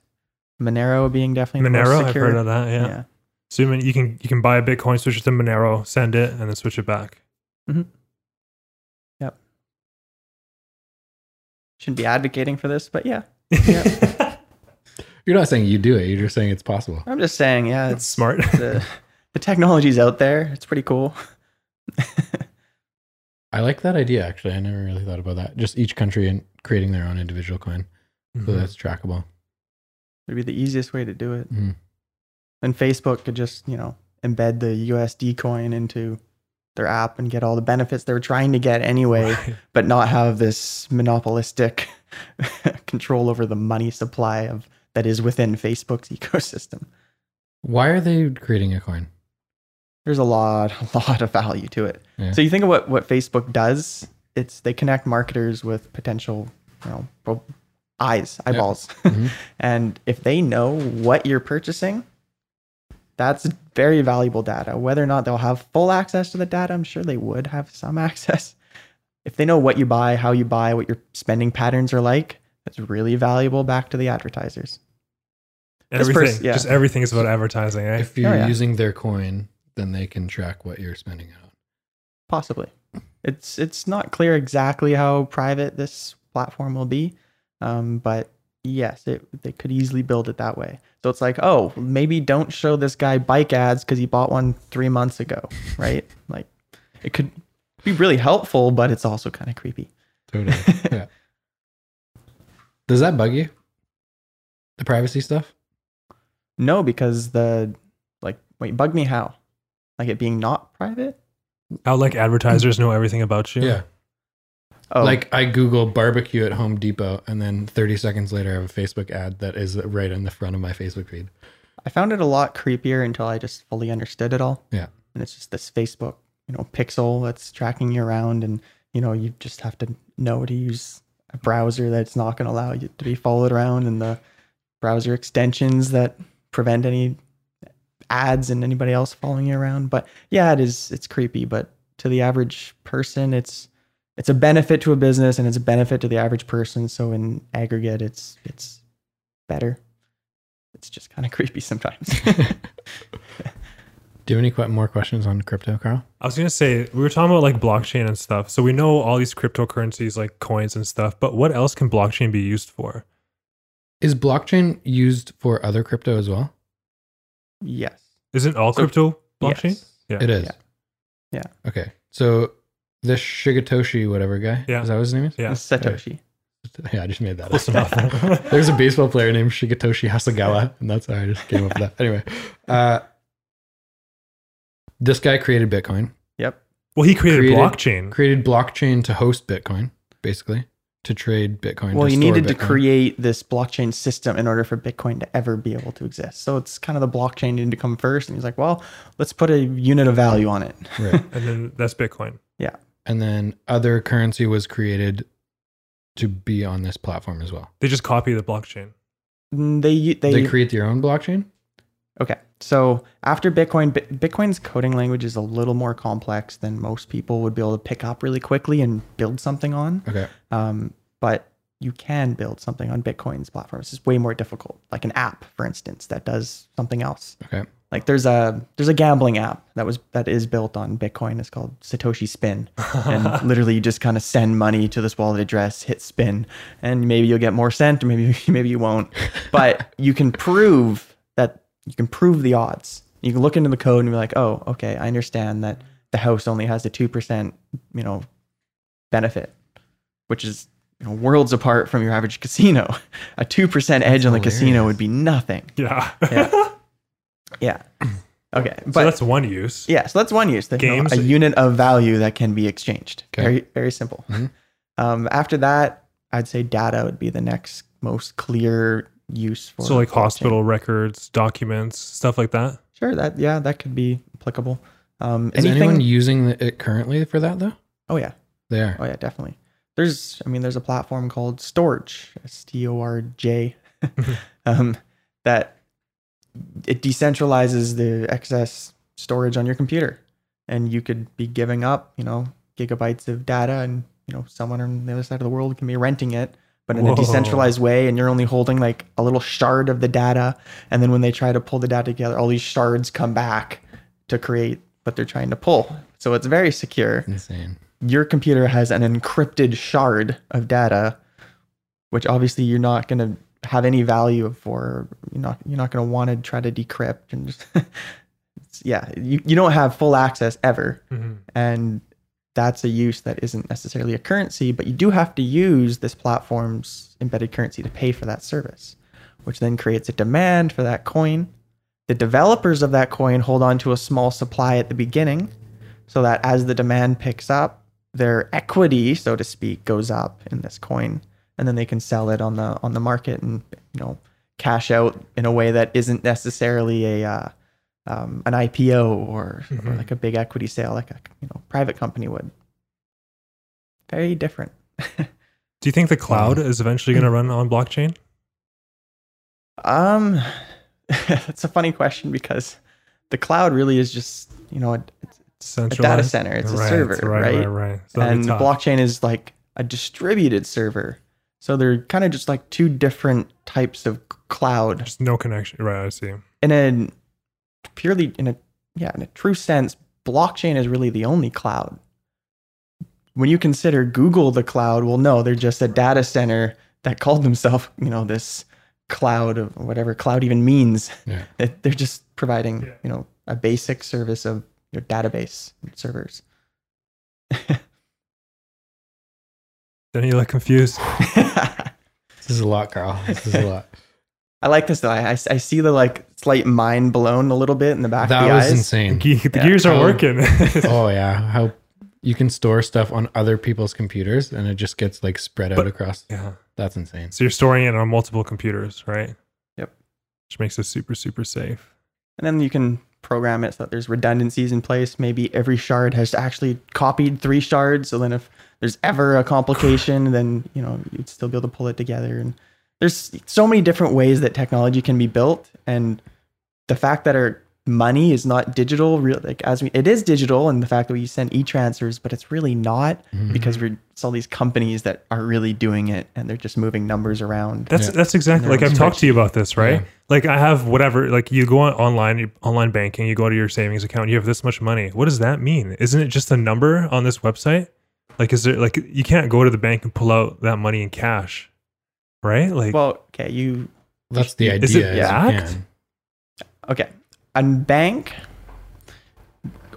monero being definitely the most Monero, I've heard of that. Yeah. yeah So you, can you can buy a Bitcoin, switch it to Monero, send it, and then switch it back. Mm-hmm. Yep. Shouldn't be advocating for this but yeah You're not saying you do it. You're just saying it's possible. i'm just saying yeah That's it's smart. the, the technology's out there it's pretty cool I like that idea. Actually, I never really thought about that. Just each country and creating their own individual coin, so Mhm. that's trackable. It'd be the easiest way to do it. Mhm. And Facebook could just, you know, embed the USD coin into their app and get all the benefits they were trying to get anyway, Right. but not have this monopolistic control over the money supply of that is within Facebook's ecosystem. Why are they creating a coin? There's a lot, a lot of value to it. Yeah. So you think of what, what Facebook does, it's they connect marketers with potential, you know, eyes, eyeballs. Mhm. And if they know what you're purchasing, that's very valuable data. Whether or not they'll have full access to the data, I'm sure they would have some access. If they know what you buy, how you buy, what your spending patterns are like, that's really valuable back to the advertisers. Everything, pers- yeah. just everything is about advertising, eh? If you're Oh, yeah. using their coin, then they can track what you're spending it on. Possibly. It's it's not clear exactly how private this platform will be, um, but yes, it, they could easily build it that way. So it's like, oh, maybe don't show this guy bike ads because he bought one three months ago, right? like, it could be really helpful, but it's also kind of creepy. Totally. yeah. Does that bug you? The privacy stuff? No, because the like, wait, bug me how? Like it being not private? How like advertisers know everything about you. Oh, Like I Google barbecue at Home Depot, and then 30 seconds later, I have a Facebook ad that is right in the front of my Facebook feed. I found it a lot creepier until I just fully understood it all. Yeah. And it's just this Facebook, you know, pixel that's tracking you around and, you know, you just have to know to use a browser that's not going to allow you to be followed around and the browser extensions that prevent any ads and anybody else following you around. But yeah, it is it's creepy, but to the average person it's it's a benefit to a business and it's a benefit to the average person. So in aggregate it's it's better. It's just kind of creepy sometimes. Do you have any que- more questions on crypto, Carl? I was gonna say we were talking about like blockchain and stuff. So we know all these cryptocurrencies like coins and stuff, but what else can blockchain be used for? Is blockchain used for other crypto as well? Yes. Isn't all So- crypto blockchain? Yes. Yeah. It is. Yeah. Okay. So this Shigatoshi whatever guy. Yeah. Is that what his name is? Yeah. Satoshi. Yeah, I just made that up. Close enough. There's a baseball player named Shigetoshi Hasegawa, and that's how I just came up with that. Anyway, uh, this guy created Bitcoin, Yep. well, he created, Created- blockchain. created blockchain to host Bitcoin, basically to trade Bitcoin. Well, to you store needed to create this blockchain system in order for Bitcoin to ever be able to exist. So it's kind of the blockchain needed to come first. And he's like, well, let's put a unit of value on it. Right. and then that's Bitcoin. Yeah. And then other currency was created to be on this platform as well. They just copy the blockchain. Mm, They, they, They create their own blockchain. Okay. So after Bitcoin, Bitcoin's coding language is a little more complex than most people would be able to pick up really quickly and build something on. Okay. Um, but you can build something on Bitcoin's platform. It's just way more difficult. Like an app, for instance, that does something else. Okay. Like there's a there's a gambling app that was that is built on Bitcoin. It's called Satoshi Spin, and literally you just kind of send money to this wallet address, hit spin, and maybe you'll get more sent, or maybe maybe you won't. But you can prove you can prove the odds. You can look into the code and be like, oh, okay, I understand that the house only has a two percent, you know, benefit, which is you know, worlds apart from your average casino. A two percent edge on the casino would be nothing. yeah. Yeah. Yeah. Okay. so But that's one use. yeah, so that's one use. The, Games- a unit of value that can be exchanged. Okay. Very, very simple. Mhm. Um, after that, I'd say data would be the next most clear use for. So like blockchain. hospital records, documents, stuff like that. Sure, that yeah, that could be applicable. Um, Is anything? anyone using it currently for that though? oh yeah, They are. oh yeah, definitely. There's, I mean, there's a platform called Storj, S T O R J, um, that it decentralizes the excess storage on your computer, and you could be giving up, you know, gigabytes of data, and you know, someone on the other side of the world can be renting it, but in Whoa. a decentralized way, and you're only holding like a little shard of the data, and then when they try to pull the data together, all these shards come back to create what they're trying to pull. So it's very secure Insane. your computer has an encrypted shard of data, which obviously you're not going to have any value for. You're not you're not going to want to try to decrypt and just. yeah, you, you don't have full access ever, Mhm. and that's a use that isn't necessarily a currency, but you do have to use this platform's embedded currency to pay for that service, which then creates a demand for that coin. The developers of that coin hold on to a small supply at the beginning so that as the demand picks up, their equity, so to speak, goes up in this coin, and then they can sell it on the on the market and you know cash out in a way that isn't necessarily a uh, um, an IPO or, or Mhm. like a big equity sale, like a you know private company would. Very different. Do you think the cloud is eventually going to run on blockchain? Um, that's a funny question because the cloud really is just you know a, it's a data center, it's a Right, server, right, right? right, right. So and tough. blockchain is like a distributed server. So they're kind of just like two different types of cloud. Just no connection. Right, I see. And a purely in a yeah, in a true sense, blockchain is really the only cloud. When you consider Google the cloud, well, no, they're just a data center that called themselves, you know, this cloud of whatever cloud even means. Yeah. They- They're just providing, Yeah. you know, a basic service of your database servers. Then you look confused. This is a lot, Carl. This is a lot. I like this though. I, I, I see the like slight mind blown a little bit in the back of that the was eyes. insane. Ge- the Yeah. gears are Oh. working. oh yeah, how you can store stuff on other people's computers and it just gets like spread out But- across. yeah. That's insane. So you're storing it on multiple computers, right? Yep. Which makes it super, super safe. And then you can program it so that there's redundancies in place. Maybe every shard has actually copied three shards. So then if there's ever a complication, then you know you'd still be able to pull it together. And there's so many different ways that technology can be built. And the fact that our money is not digital, real like as we it is digital, and the fact that we send e-transfers, but it's really not Mhm. because we're it's all these companies that are really doing it and they're just moving numbers around. That's Yeah. that's exactly like I've talked to you about this, right? Yeah. Like I have whatever. Like you go on online, online banking, you go to your savings account, you have this much money. What does that mean? Isn't it just a number on this website? Like, is there like you can't go to the bank and pull out that money in cash, right? Like, Well, okay, you That's the idea. is you backed? Okay. A bank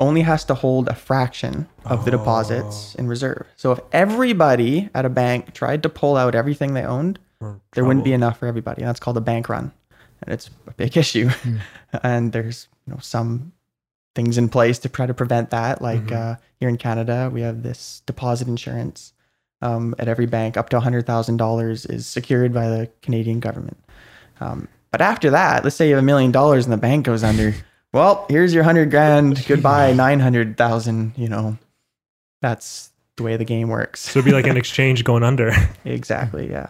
only has to hold a fraction of the deposits in reserve. So if everybody at a bank tried to pull out everything they owned, Or there wouldn't be enough for everybody. That's called a bank run, and it's a big issue. and there's you know some things in place to try to prevent that. Like Mhm. uh, here in Canada, we have this deposit insurance um, at every bank. Up to hundred thousand dollars is secured by the Canadian government. Um, but after that, let's say you have a million dollars and the bank goes under. Well, here's your hundred grand. Goodbye, nine hundred thousand. You know, that's the way the game works. So it'd be like an exchange going under. Exactly, yeah.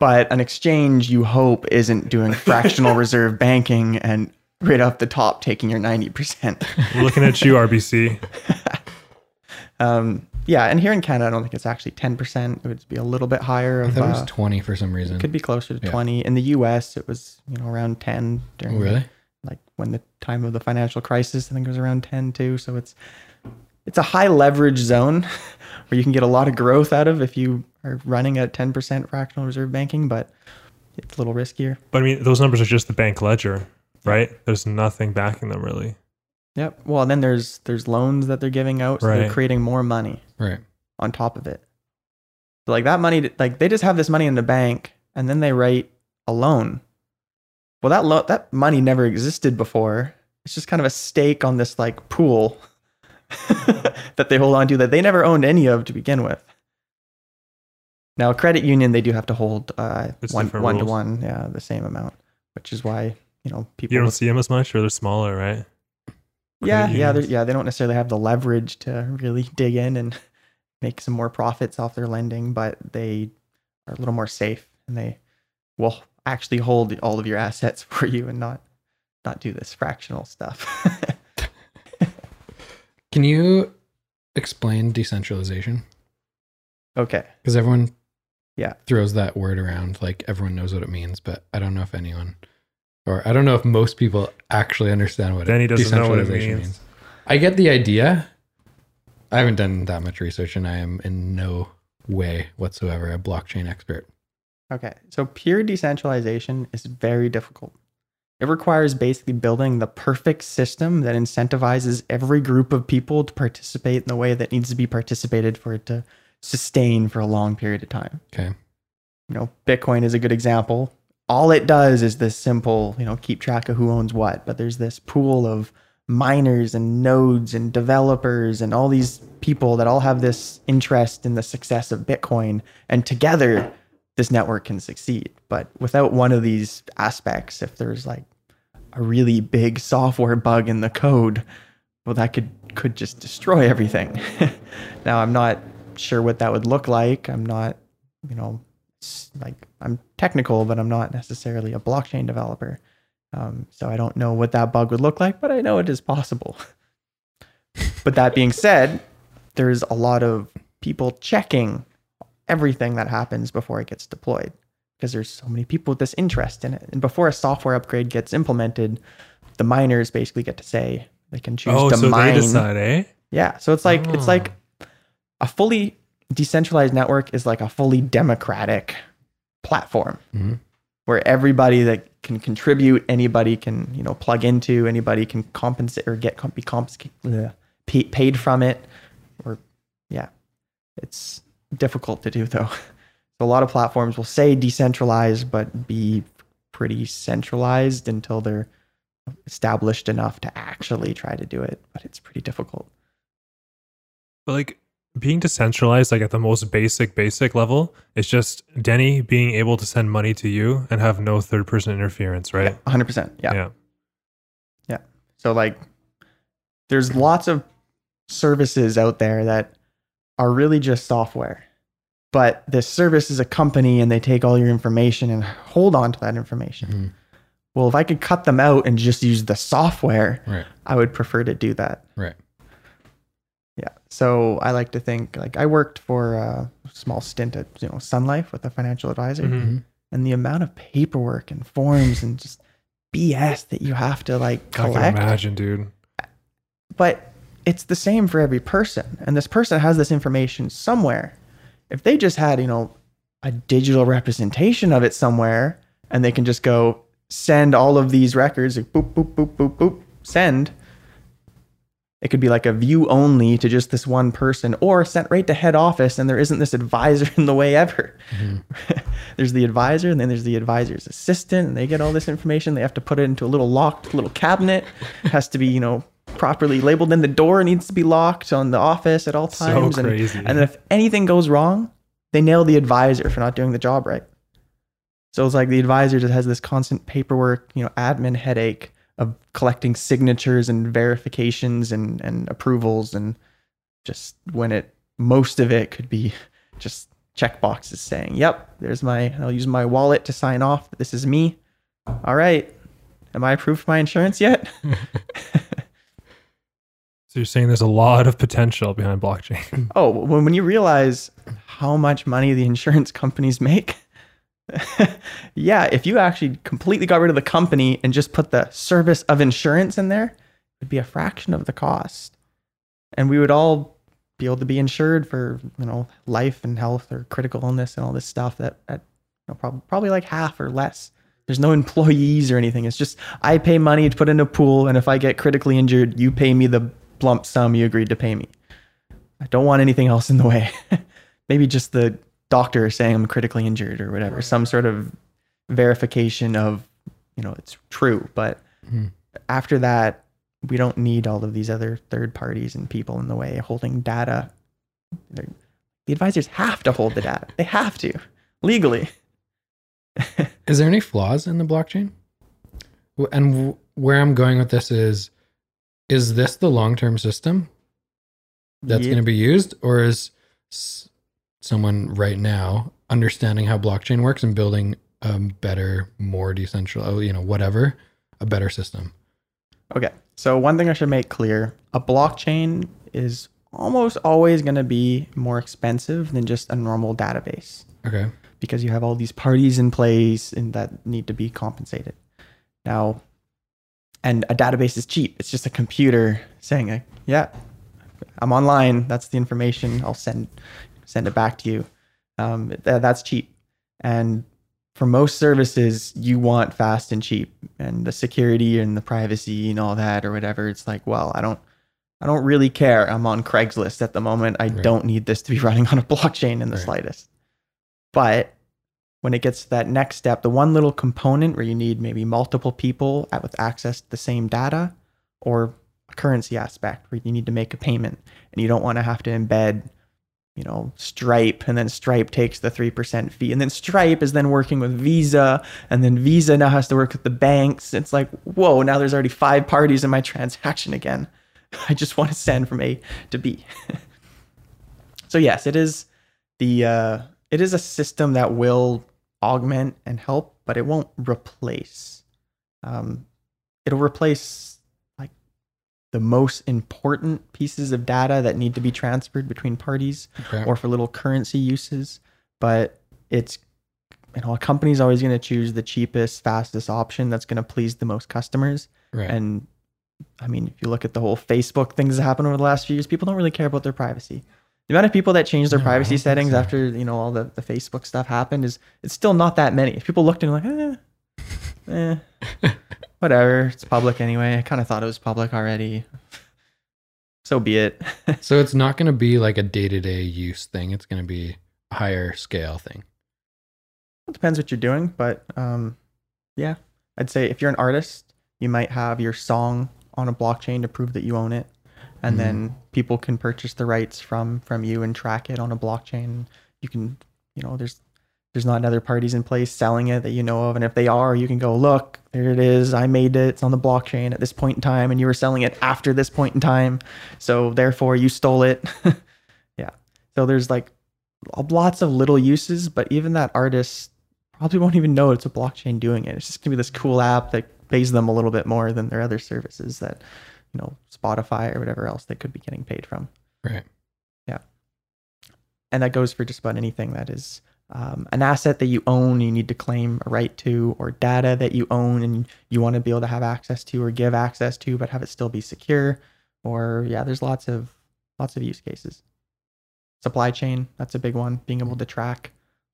But an exchange you hope isn't doing fractional reserve banking and right off the top taking your 90%. We're looking at you, RBC. Um, yeah, and here in Canada, I don't think it's actually 10%. It would be a little bit higher. I thought it was uh, 20 for some reason. It could be closer to Yeah. 20. In the US, it was, you know, around 10 Oh, during really? like when the time of the financial crisis, I think it was around 10 too. So it's it's a high leverage zone where you can get a lot of growth out of if you are running at 10% fractional reserve banking, but it's a little riskier. But I mean, those numbers are just the bank ledger, right? There's nothing backing them really. Yep. Well, and then there's there's loans that they're giving out, so they're Right. creating more money Right. on top of it. So like that money, like they just have this money in the bank, and then they write a loan. Well, that lo- that money never existed before. It's just kind of a stake on this like pool that they hold on to that they never owned any of to begin with. Now, a credit union they do have to hold uh, It's one different one to rules. one, yeah, the same amount, which is why you know people You don't with- see them as much, or they're smaller, right? Yeah, yeah, yeah. They don't necessarily have the leverage to really dig in and make some more profits off their lending, but they are a little more safe and they will actually hold all of your assets for you and not not do this fractional stuff. Can you explain decentralization? okay, Because everyone Yeah. throws that word around like everyone knows what it means, but I don't know if anyone or I don't know if most people actually understand what Denny doesn't know what it decentralization means. I get the idea. I haven't done that much research and I am in no way whatsoever a blockchain expert. okay. So pure decentralization is very difficult. It requires basically building the perfect system that incentivizes every group of people to participate in the way that needs to be participated for it to sustain for a long period of time. Okay. you know, Bitcoin is a good example. All it does is this simple, you know, keep track of who owns what, but there's this pool of miners and nodes and developers and all these people that all have this interest in the success of Bitcoin and together this network can succeed. But without one of these aspects, if there's like a really big software bug in the code, well that could could just destroy everything. now I'm not sure what that would look like. I'm not, you know, like I'm technical, but I'm not necessarily a blockchain developer. Um, so I don't know what that bug would look like, but I know it is possible. but that being said, there's a lot of people checking everything that happens before it gets deployed because there's so many people with this interest in it. And before a software upgrade gets implemented, the miners basically get to say they can choose Oh, to so mine. they decide, eh? Yeah. So it's like it's Oh. like a fully decentralized network is like a fully democratic platform Mhm. where everybody that can contribute, anybody can you know plug into, anybody can compensate or get be comp- uh, pay- paid from it, or yeah, it's difficult to do though. So a lot of platforms will say decentralized, but be pretty centralized until they're established enough to actually try to do it. But it's pretty difficult. But like being decentralized, like at the most basic, basic level, it's just Denny being able to send money to you and have no third person interference, right? 100%. Yeah. Yeah. yeah So like there's lots of services out there that are really just software. But this service is a company and they take all your information and hold on to that information. Mhm. Well, if I could cut them out and just use the software, Right. I would prefer to do that. Right. Yeah. So I like to think like I worked for a small stint at, you know, Sun Life with a financial advisor Mhm. and the amount of paperwork and forms and just BS that you have to like collect. I can imagine, dude. but it's the same for every person and this person has this information somewhere if they just had you know a digital representation of it somewhere and they can just go send all of these records like boop boop boop boop boop send it could be like a view only to just this one person or sent right to head office and there isn't this advisor in the way ever. Mm-hmm. there's the advisor and then there's the advisor's assistant and they get all this information. They have to put it into a little locked little cabinet. It has to be, you know, properly labeled. Then the door needs to be locked on the office at all So times. and, crazy. and if anything goes wrong, they nail the advisor for not doing the job right. So it's like the advisor just has this constant paperwork, you know, admin headache of collecting signatures and verifications and, and approvals and just when it most of it could be just check boxes saying, Yep, there's my I'll use my wallet to sign off this is me. All right. Am I approved for my insurance yet? So you're saying there's a lot of potential behind blockchain. Oh, when, when you realize how much money the insurance companies make, yeah, if you actually completely got rid of the company and just put the service of insurance in there, it'd be a fraction of the cost. And we would all be able to be insured for, you know, life and health or critical illness and all this stuff that at you know, prob- probably like half or less. There's no employees or anything. It's just I pay money to put in a pool, and if I get critically injured, you pay me the lump sum you agreed to pay me. I don't want anything else in the way. Maybe just the doctor saying I'm critically injured or whatever, some sort of verification of, you know, it's true. But Mhm. after that, we don't need all of these other third parties and people in the way holding data. They're- The advisors have to hold the data. They have to legally. Is there any flaws in the blockchain? And w- where I'm going with this is is this the long-term system that's Ye- going to be used or is s- someone right now understanding how blockchain works and building a better, more decentralized, oh, you know, whatever, a better system? Okay. So one thing I should make clear, a blockchain is almost always going to be more expensive than just a normal database Okay. because you have all these parties in place and that need to be compensated. Now, and a database is cheap. It's just a computer saying, like, "Yeah, I'm online. That's the information. I'll send send it back to you." Um, th- that's cheap. And for most services, you want fast and cheap, and the security and the privacy and all that or whatever. It's like, well, I don't, I don't really care. I'm on Craigslist at the moment. I Right. don't need this to be running on a blockchain in the Right. slightest. But when it gets to that next step, the one little component where you need maybe multiple people at- with access to the same data, or a currency aspect where you need to make a payment and you don't want to have to embed you know, Stripe, and then Stripe takes the 3% fee. And then Stripe is then working with Visa, and then Visa now has to work with the banks. It's like, whoa, now there's already five parties in my transaction again. I just want to send from A to B. so yes, it is the uh, it is a system that will augment and help, but it won't replace. Um, it'll replace the most important pieces of data that need to be transferred between parties Okay. or for little currency uses. But it's you know a company's always going to choose the cheapest, fastest option that's going to please the most customers. right. And I mean, if you look at the whole Facebook things that happened over the last few years, people don't really care about their privacy. The amount of people that changed their No, privacy settings so. after you know all the, the Facebook stuff happened is it's still not that many. If people looked and were like, eh, eh, whatever, it's public anyway. I kind of thought it was public already. So be it. so it's not going to be like a day-to-day use thing. It's going to be a higher scale thing. It depends what you're doing, but um, yeah, I'd say if you're an artist, you might have your song on a blockchain to prove that you own it, and Mhm. then people can purchase the rights from from you and track it on a blockchain. You can, you know, there's there's not other parties in place selling it that you know of, and if they are, you can go look. There it is. I made it. It's on the blockchain at this point in time, and you were selling it after this point in time, so therefore you stole it. yeah. So there's like lots of little uses, but even that artist probably won't even know it's a blockchain doing it. It's just gonna be this cool app that pays them a little bit more than their other services that, you know, Spotify or whatever else they could be getting paid from. Right. Yeah. And that goes for just about anything that is um, an asset that you own, you need to claim a right to, or data that you own and you want to be able to have access to or give access to, but have it still be secure. Or yeah, there's lots of lots of use cases. Supply chain, that's a big one. Being able to track.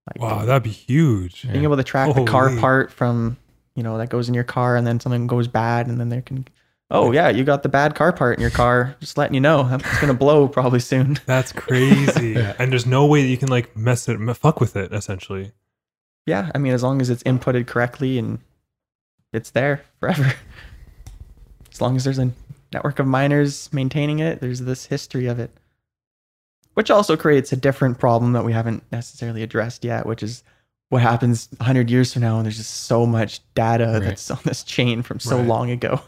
Like, Wow, that'd be huge. Yeah. being able to track the car part from you know that goes in your car and then something goes bad and then there can oh yeah, you got the bad car part in your car. Just letting you know, it's gonna blow probably soon. That's crazy. Yeah. And there's no way that you can like mess it, fuck with it. Essentially, Yeah, I mean, as long as it's inputted correctly and it's there forever. As long as there's a network of miners maintaining it, there's this history of it. Which also creates a different problem that we haven't necessarily addressed yet, which is what happens 100 years from now and there's just so much data Right. that's on this chain from so Right. long ago.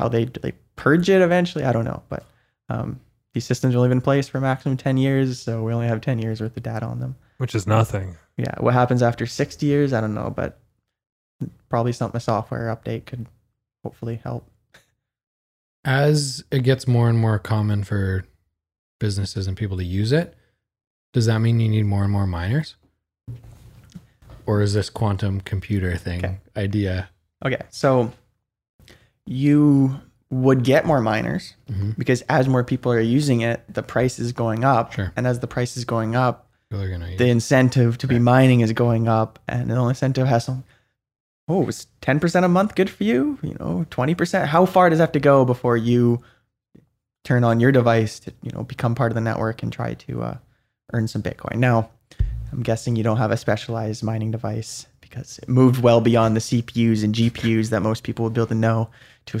How they do they purge it eventually, I don't know, but um, these systems will live in place for a maximum 10 years, so we only have 10 years worth of data on them which is nothing. yeah what happens after 60 years i don't know but probably something a software update could hopefully help As it gets more and more common for businesses and people to use it, does that mean you need more and more miners? Or is this quantum computer thing Okay. idea? okay so you would get more miners Mhm. because as more people are using it the price is going up. Sure. and as the price is going up the incentive to be mining is going up. And the incentive has some oh is 10% a month good for you? You know 20% how far does that have to go before you turn on your device to you know become part of the network and try to uh, earn some bitcoin? Now i'm guessing you don't have a specialized mining device because it moved well beyond the cpus and gpus that most people would be able to know to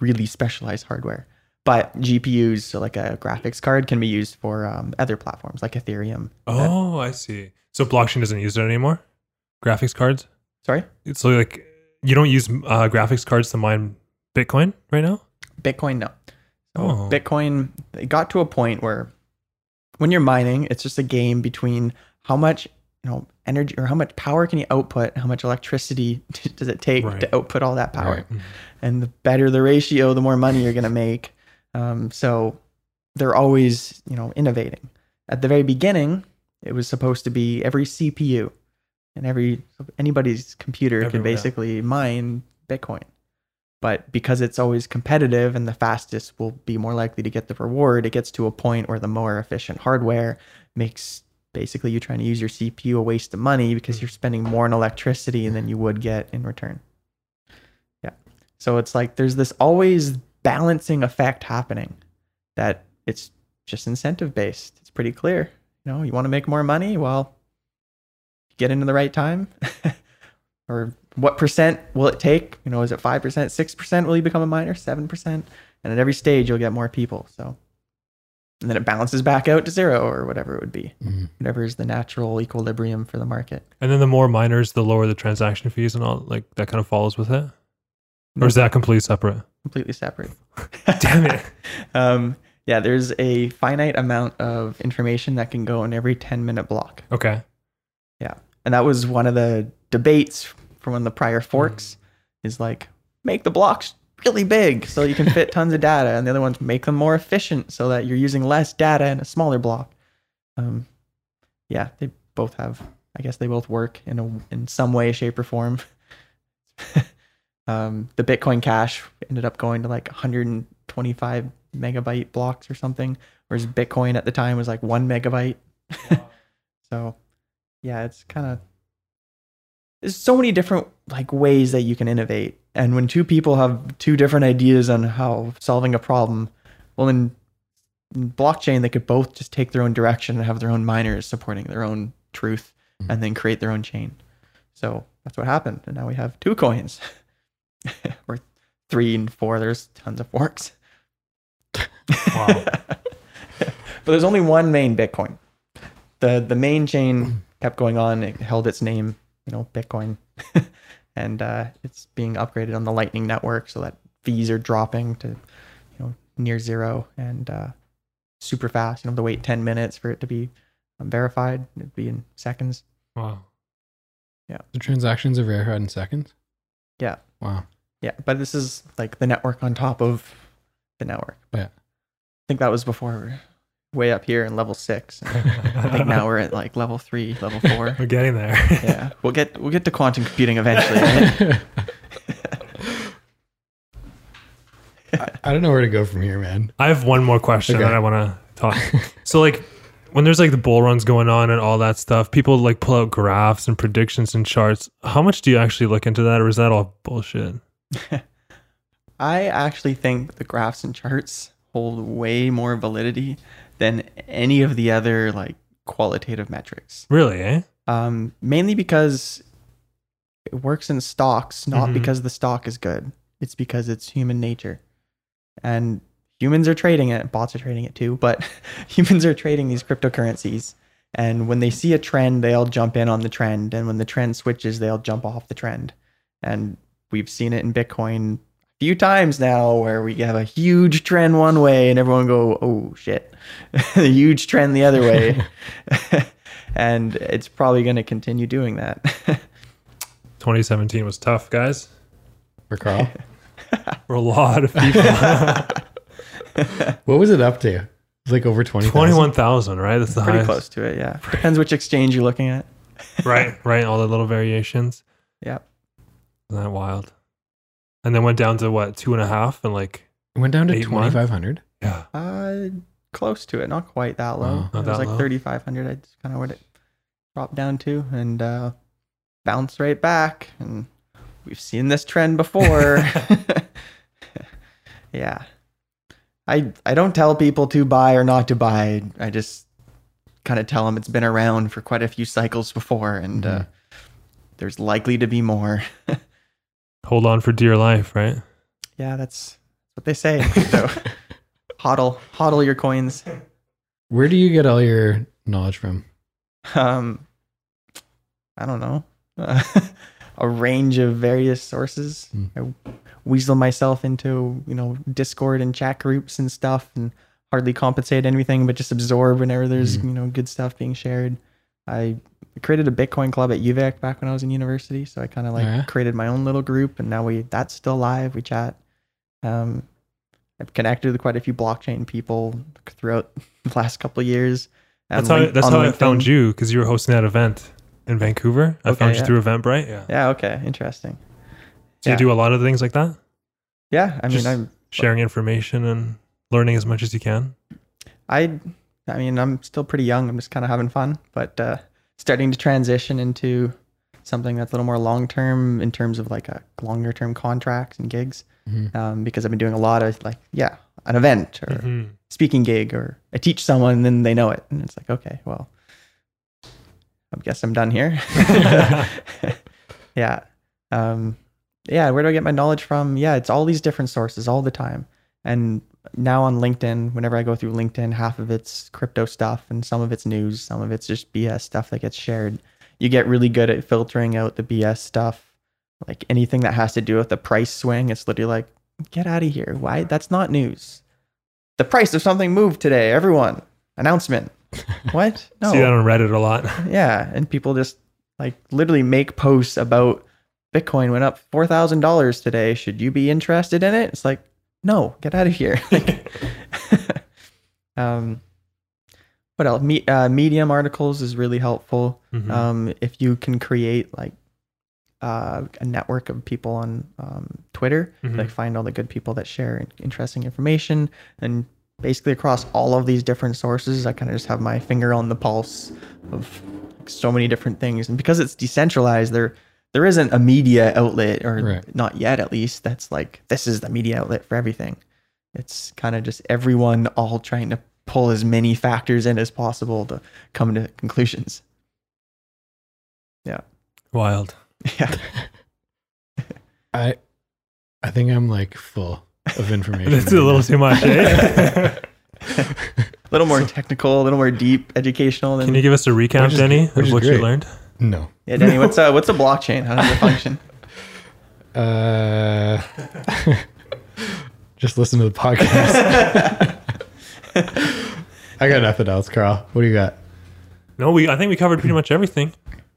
really specialized hardware but gpus so like a graphics card can be used for um, other platforms like ethereum Oh, I see. So blockchain doesn't use it anymore. Graphics cards. sorry So like you don't use uh, graphics cards to mine Bitcoin right now. Bitcoin, no. So Oh. Bitcoin, it got to a point where when you're mining, it's just a game between how much you know energy or how much power can you output, how much electricity does it take Right. to output all that power, Right. and the better the ratio, the more money you're gonna make. Um, so they're always you know innovating. At the very beginning, it was supposed to be every CPU and every anybody's computer could Everywhere. basically mine Bitcoin. But because it's always competitive and the fastest will be more likely to get the reward, it gets to a point where the more efficient hardware makes basically you're trying to use your CPU a waste of money because mm. you're spending more on electricity than you would get in return. Yeah. So it's like there's this always balancing effect happening that it's just incentive based. It's pretty clear. You know, you want to make more money? Well, get into the right time. or what percent will it take? You know, is it 5%, 6% will you become a miner, 7%? And at every stage you'll get more people. So and then it balances back out to zero or whatever it would be. Mhm. Whatever is the natural equilibrium for the market. And then the more miners, the lower the transaction fees and all like that kind of follows with it. Or is that completely separate? completely separate? Damn it. um, yeah, there's a finite amount of information that can go in every 10 minute block. Okay. Yeah. And that was one of the debates from one of the prior forks is like, make the blocks really big so you can fit tons of data. And the other ones make them more efficient so that you're using less data in a smaller block. Um, yeah, they both have, I guess they both work in a, in some way, shape, or form. um, the Bitcoin Cash ended up going to like 125 megabyte blocks or something, whereas Bitcoin at the time was like one megabyte. so, yeah, it's kind of there's so many different like ways that you can innovate, and when two people have two different ideas on how solving a problem, well, in, in blockchain they could both just take their own direction and have their own miners supporting their own truth, mm-hmm. and then create their own chain. So that's what happened, and now we have two coins, or three and four. There's tons of forks. Wow. but there's only one main Bitcoin. The the main chain kept going on. It held its name, you know, Bitcoin, and uh, it's being upgraded on the Lightning Network so that fees are dropping to, you know, near zero and uh, super fast. You don't have to wait ten minutes for it to be um, verified. It'd be in seconds. Wow. Yeah. The transactions are verified in seconds. Yeah. Wow. Yeah, but this is like the network on top of the network. Yeah. I think that was before way up here in level six. I think now we're at like level three, level four. We're getting there. yeah, we'll get we'll get to quantum computing eventually. right? I, I don't know where to go from here, man. I have one more question Okay. that I want to talk. so like when there's like the bull runs going on and all that stuff, people like pull out graphs and predictions and charts. How much do you actually look into that or is that all bullshit? I actually think the graphs and charts hold way more validity than any of the other like qualitative metrics. Really, eh? Um, mainly because it works in stocks, not Mhm. because the stock is good. It's because it's human nature. And humans are trading it, bots are trading it too, but humans are trading these cryptocurrencies. And when they see a trend, they'll jump in on the trend. And when the trend switches, they'll jump off the trend. And we've seen it in Bitcoin few times now where we have a huge trend one way and everyone go, oh shit, a huge trend the other way. and it's probably going to continue doing that. 2017 was tough, guys. For Carl. For a lot of people. what was it up to? It's like over 20. 21,000, right? That's the Pretty highest. close to it, yeah. Depends which exchange you're looking at. Right, right. All the little variations. Yeah. Isn't that wild? And then went down to what, two and a half and like, It went down to 2,500. yeah. Uh, close to it, not quite that low. Wow. it Not was like 3,500. I just kind of what it dropped down to and uh, bounce right back. And we've seen this trend before. yeah. I I don't tell people to buy or not to buy. I just kind of tell them it's been around for quite a few cycles before, and uh, there's likely to be more. Hold on for dear life, right? Yeah, that's what they say. So hodl, hodl your coins. Where do you get all your knowledge from? Um, I don't know. a range of various sources. Hmm. I weasel myself into you know Discord and chat groups and stuff, and hardly compensate anything, but just absorb whenever there's Mhm. you know good stuff being shared. I created a Bitcoin club at UVic back when I was in university, so I kind of like yeah? created my own little group, and now we that's still live. We chat. Um, I've connected with quite a few blockchain people throughout the last couple of years. That's how, Link- that's on how I found you because you were hosting that event in Vancouver. I Okay, found you yeah. through Eventbrite. Yeah. Yeah. Okay. Interesting. So Yeah. you do a lot of things like that? Yeah. I mean, I'm. Sharing information and learning as much as you can. I. I mean, I'm still pretty young. I'm just kind of having fun, but uh, starting to transition into something that's a little more long term in terms of like a longer term contracts and gigs. Mhm. Um, because I've been doing a lot of like, yeah, an event or Mhm. speaking gig, or I teach someone and then they know it, and it's like, okay, well, I guess I'm done here. yeah. Um, yeah. Where do I get my knowledge from? Yeah, it's all these different sources all the time. And now on LinkedIn, whenever I go through LinkedIn, half of it's crypto stuff and some of it's news, some of it's just BS stuff that gets shared. You get really good at filtering out the BS stuff. Like anything that has to do with the price swing, it's literally like, get out of here. Why? That's not news. The price of something moved today. Everyone, announcement. What? No. See that on Reddit a lot. Yeah, and people just like literally make posts about Bitcoin went up four thousand dollars today. Should you be interested in it? It's like, no, get out of here. Like, um, what else? Me, uh, Medium articles is really helpful. Mhm. Um, if you can create like uh, a network of people on um, Twitter, Mhm. like find all the good people that share interesting information, and basically across all of these different sources, I kind of just have my finger on the pulse of so many different things. And because it's decentralized, there there isn't a media outlet, or Right. not yet at least, that's like this is the media outlet for everything. It's kind of just everyone all trying to pull as many factors in as possible to come to conclusions. Yeah. Wild. Yeah. I I think I'm like full of information. That's a little too much, eh? a little more technical, a little more deep, educational. Than, Can you give us a recap, Which is- Denny, which of is what you learned? No. yeah, Denny, what's a what's a blockchain? How does it function? Uh, just listen to the podcast. I got nothing else, Carl. What do you got? No, we. I think we covered pretty much everything.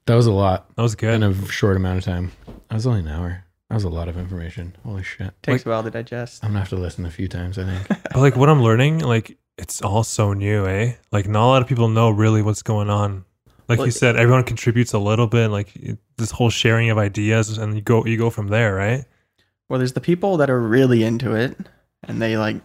That was a lot That was good. in a short amount of time. That was only an hour. That was a lot of information. Holy shit. Takes a while to digest. I'm gonna have to listen a few times, I think. But like what I'm learning, like it's all so new, eh? Like not a lot of people know really what's going on. Like Well, you said, everyone contributes a little bit. Like this whole sharing of ideas, and you go you go from there, right? Well, there's the people that are really into it, and they like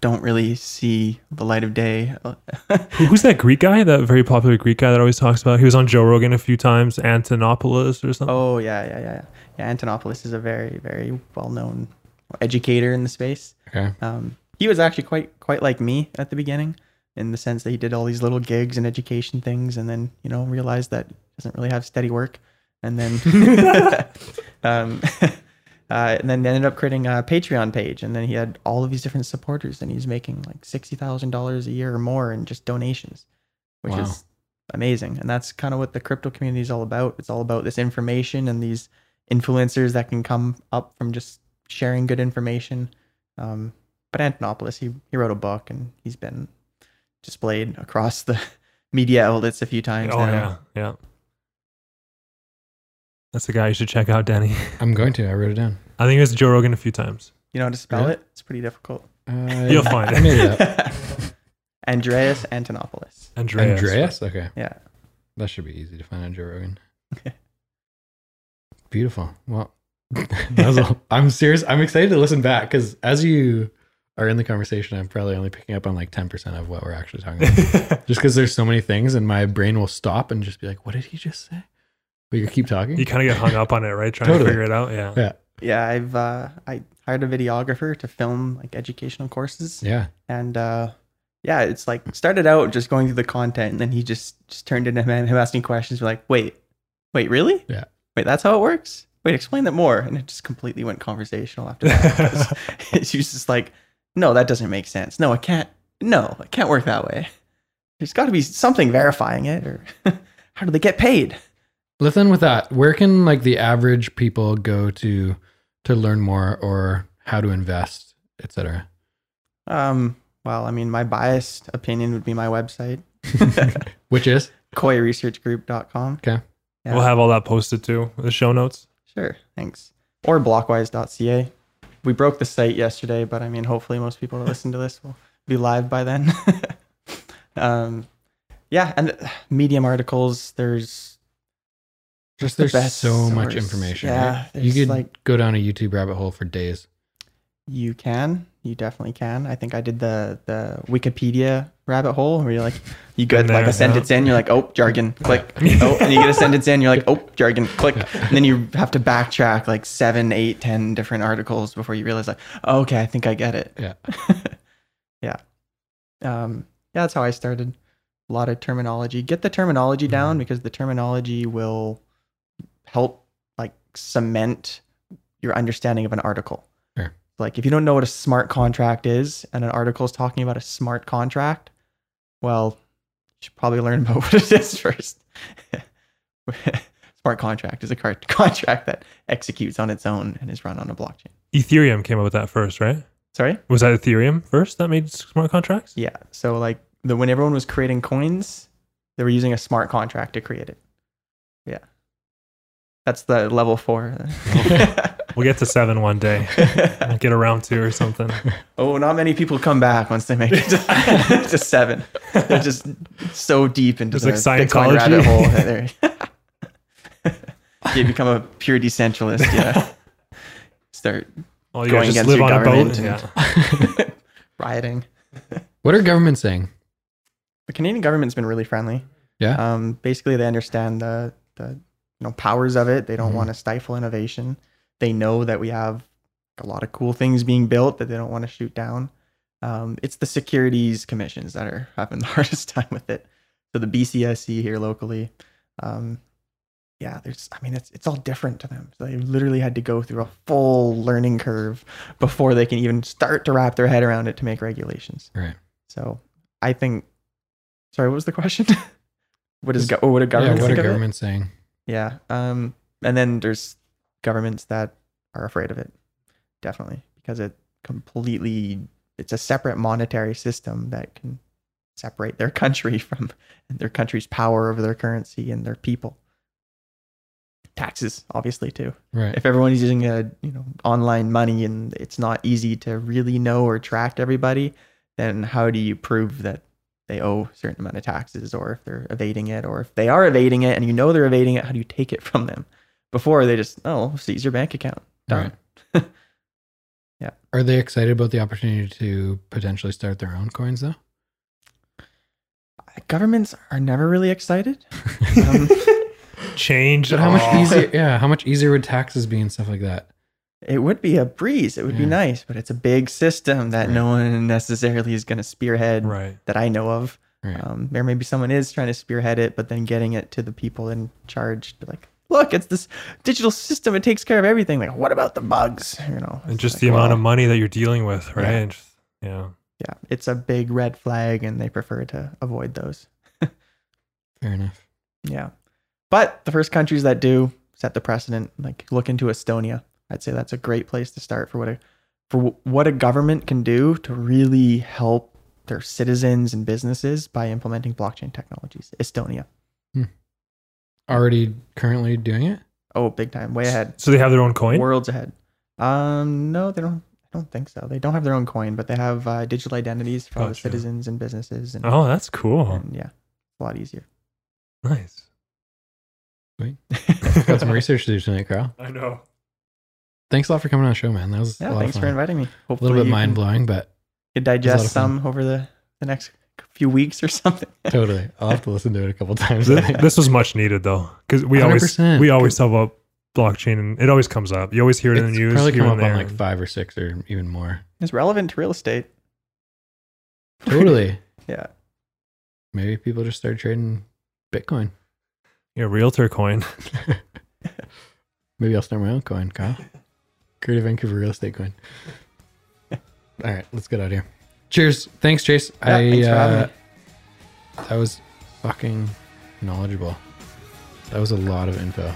don't really see the light of day. Who's that Greek guy? That very popular Greek guy that always talks about. He was on Joe Rogan a few times. Antonopoulos or something. oh yeah, yeah, yeah, yeah. Antonopoulos is a very, very well known educator in the space. Okay. Um, he was actually quite quite like me at the beginning, in the sense that he did all these little gigs and education things, and then you know realized that he doesn't really have steady work, and then um, uh, and then ended up creating a Patreon page, and then he had all of these different supporters, and he's making like sixty thousand dollars a year or more in just donations, which Wow. is amazing, and that's kind of what the crypto community is all about. It's all about this information and these influencers that can come up from just sharing good information. Um, but Antonopoulos, he he wrote a book, and he's been displayed across the media outlets a few times Oh now. yeah, yeah. That's the guy you should check out, Denny. I'm going to. I wrote it down. I think it was Joe Rogan a few times. You know how to spell Really? it? It's pretty difficult. Uh, You'll find it. made it. Andreas Antonopoulos. Andreas. Andreas? Okay. Yeah. That should be easy to find on Joe Rogan. Okay. Beautiful. Well, that was all. I'm serious. I'm excited to listen back because as you are in the conversation, I'm probably only picking up on like 10% of what we're actually talking about. just because there's so many things and my brain will stop and just be like, what did he just say? But you keep talking. You kind of get hung up on it, right? Trying Totally. to figure it out. Yeah. yeah. Yeah, I've uh, I hired a videographer to film like educational courses, Yeah. and uh, yeah, it's like started out just going through the content, and then he just just turned into him, him asking questions. We're like, wait, wait, really? Yeah. Wait, that's how it works. Wait, explain that more. And it just completely went conversational after that. She was just like, no, that doesn't make sense. No, it can't. No, it can't work that way. There's got to be something verifying it, or how do they get paid? Let's end with that. Where can like the average people go to to learn more or how to invest, etc.? Um, well, I mean, my biased opinion would be my website, Which is koiresearchgroup.com. okay. Yeah. We'll have all that posted too. The show notes. Sure, thanks. Or blockwise.ca. We broke the site yesterday, but I mean, hopefully, most people that listen to this will be live by then. um, yeah, and Medium articles. There's Just the there's so much information. Yeah, right? You could like- go down a YouTube rabbit hole for days. You can, you definitely can. I think I did the the Wikipedia rabbit hole where you're like, you get like a sentence in, you're like, oh, jargon, click. Oh, and you get a sentence in, you're like, oh, jargon, click. And then you have to backtrack like seven, eight, ten different articles before you realize like, oh, okay, I think I get it. Yeah. yeah. Um, yeah, that's how I started. A lot of terminology. Get the terminology Mm-hmm. down because the terminology will help like cement your understanding of an article. Like if you don't know what a smart contract is and an article is talking about a smart contract, well, you should probably learn about what it is first. smart contract is a contract that executes on its own and is run on a blockchain. Ethereum came up with that first, right? Sorry? Was that Ethereum first that made smart contracts? Yeah. So like the when everyone was creating coins, they were using a smart contract to create it. Yeah. That's the level four. We'll get to seven one day. We'll get around to or something. oh, not many people come back once they make it to, to seven. They're just so deep into It's the like Bitcoin Scientology. rabbit hole. that they're- you become a pure decentralist. Yeah. Start All you Going just against live your on a boat. government Yeah. rioting. What are governments saying? The Canadian government's been really friendly. Yeah. Um, basically, they understand the the you know powers of it. They don't Mhm. want to stifle innovation. They know that we have a lot of cool things being built that they don't want to shoot down. Um, it's the securities commissions that are having the hardest time with it. So the BCSC here locally, um, yeah, there's. I mean, it's it's all different to them. So they literally had to go through a full learning curve before they can even start to wrap their head around it to make regulations. Right. So I think. Sorry, what was the question? what is go- what a government? yeah, what are think of it? governments saying? Yeah. Um, and then there's governments that are afraid of it, definitely, because it completely it's a separate monetary system that can separate their country from their country's power over their currency and their people. Taxes, obviously, too. Right. If everyone's using a you know online money and it's not easy to really know or track everybody, then how do you prove that they owe a certain amount of taxes or if they're evading it or if they are evading it and you know they're evading it, how do you take it from them? Before they just oh seize your bank account. Done. Right. Yeah. Are they excited about the opportunity to potentially start their own coins though? Governments are never really excited. Um, Change. But how much easier? Yeah, how much easier would taxes be and stuff like that? it would be a breeze. It would be nice, but it's a big system that no one necessarily is going to spearhead Right. that I know of. Right. Um, there maybe someone is trying to spearhead it, but then getting it to the people in charge, like, look, it's this digital system. It takes care of everything. Like, what about the bugs? You know, And just like, the amount of money that you're dealing with, right? Yeah. Just- yeah. yeah, it's a big red flag, and they prefer to avoid those. Fair enough. Yeah. But the first countries that do set the precedent, like look into Estonia. I'd say that's a great place to start for what a for wh- what a government can do to really help their citizens and businesses by implementing blockchain technologies. Estonia. Already currently doing it? Oh, big time, way ahead. So they have their own coin? Worlds ahead. Um, no, they don't. I don't think so. They don't have their own coin, but they have uh, digital identities for all the Gotcha. citizens and businesses, and, Oh, that's cool. and yeah, a lot easier. Nice. Got some research to do tonight, Carl. I know. Thanks a lot for coming on the show, man. That was Yeah, a lot thanks of for fun. inviting me. a Hopefully, little bit you mind blowing, but you lot digest fun. some over the, the next few weeks or something. totally. I'll have to listen to it a couple times. This, this was much needed though, because we always 100%. we always talk about blockchain, and it always comes up. You always hear it in the it's news. probably here come up and on like five or six or even more. It's relevant to real estate. Totally. Yeah. Maybe people just start trading Bitcoin. yeah, realtor coin. Maybe I'll start my own coin, Kyle. Greater Vancouver real estate coin. All right, let's get out of here. Cheers. Thanks, Chase. Yeah, I thanks uh, that was fucking knowledgeable. That was a lot of info.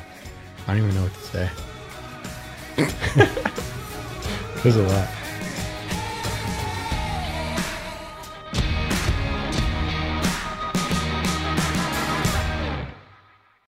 I don't even know what to say. it was a lot.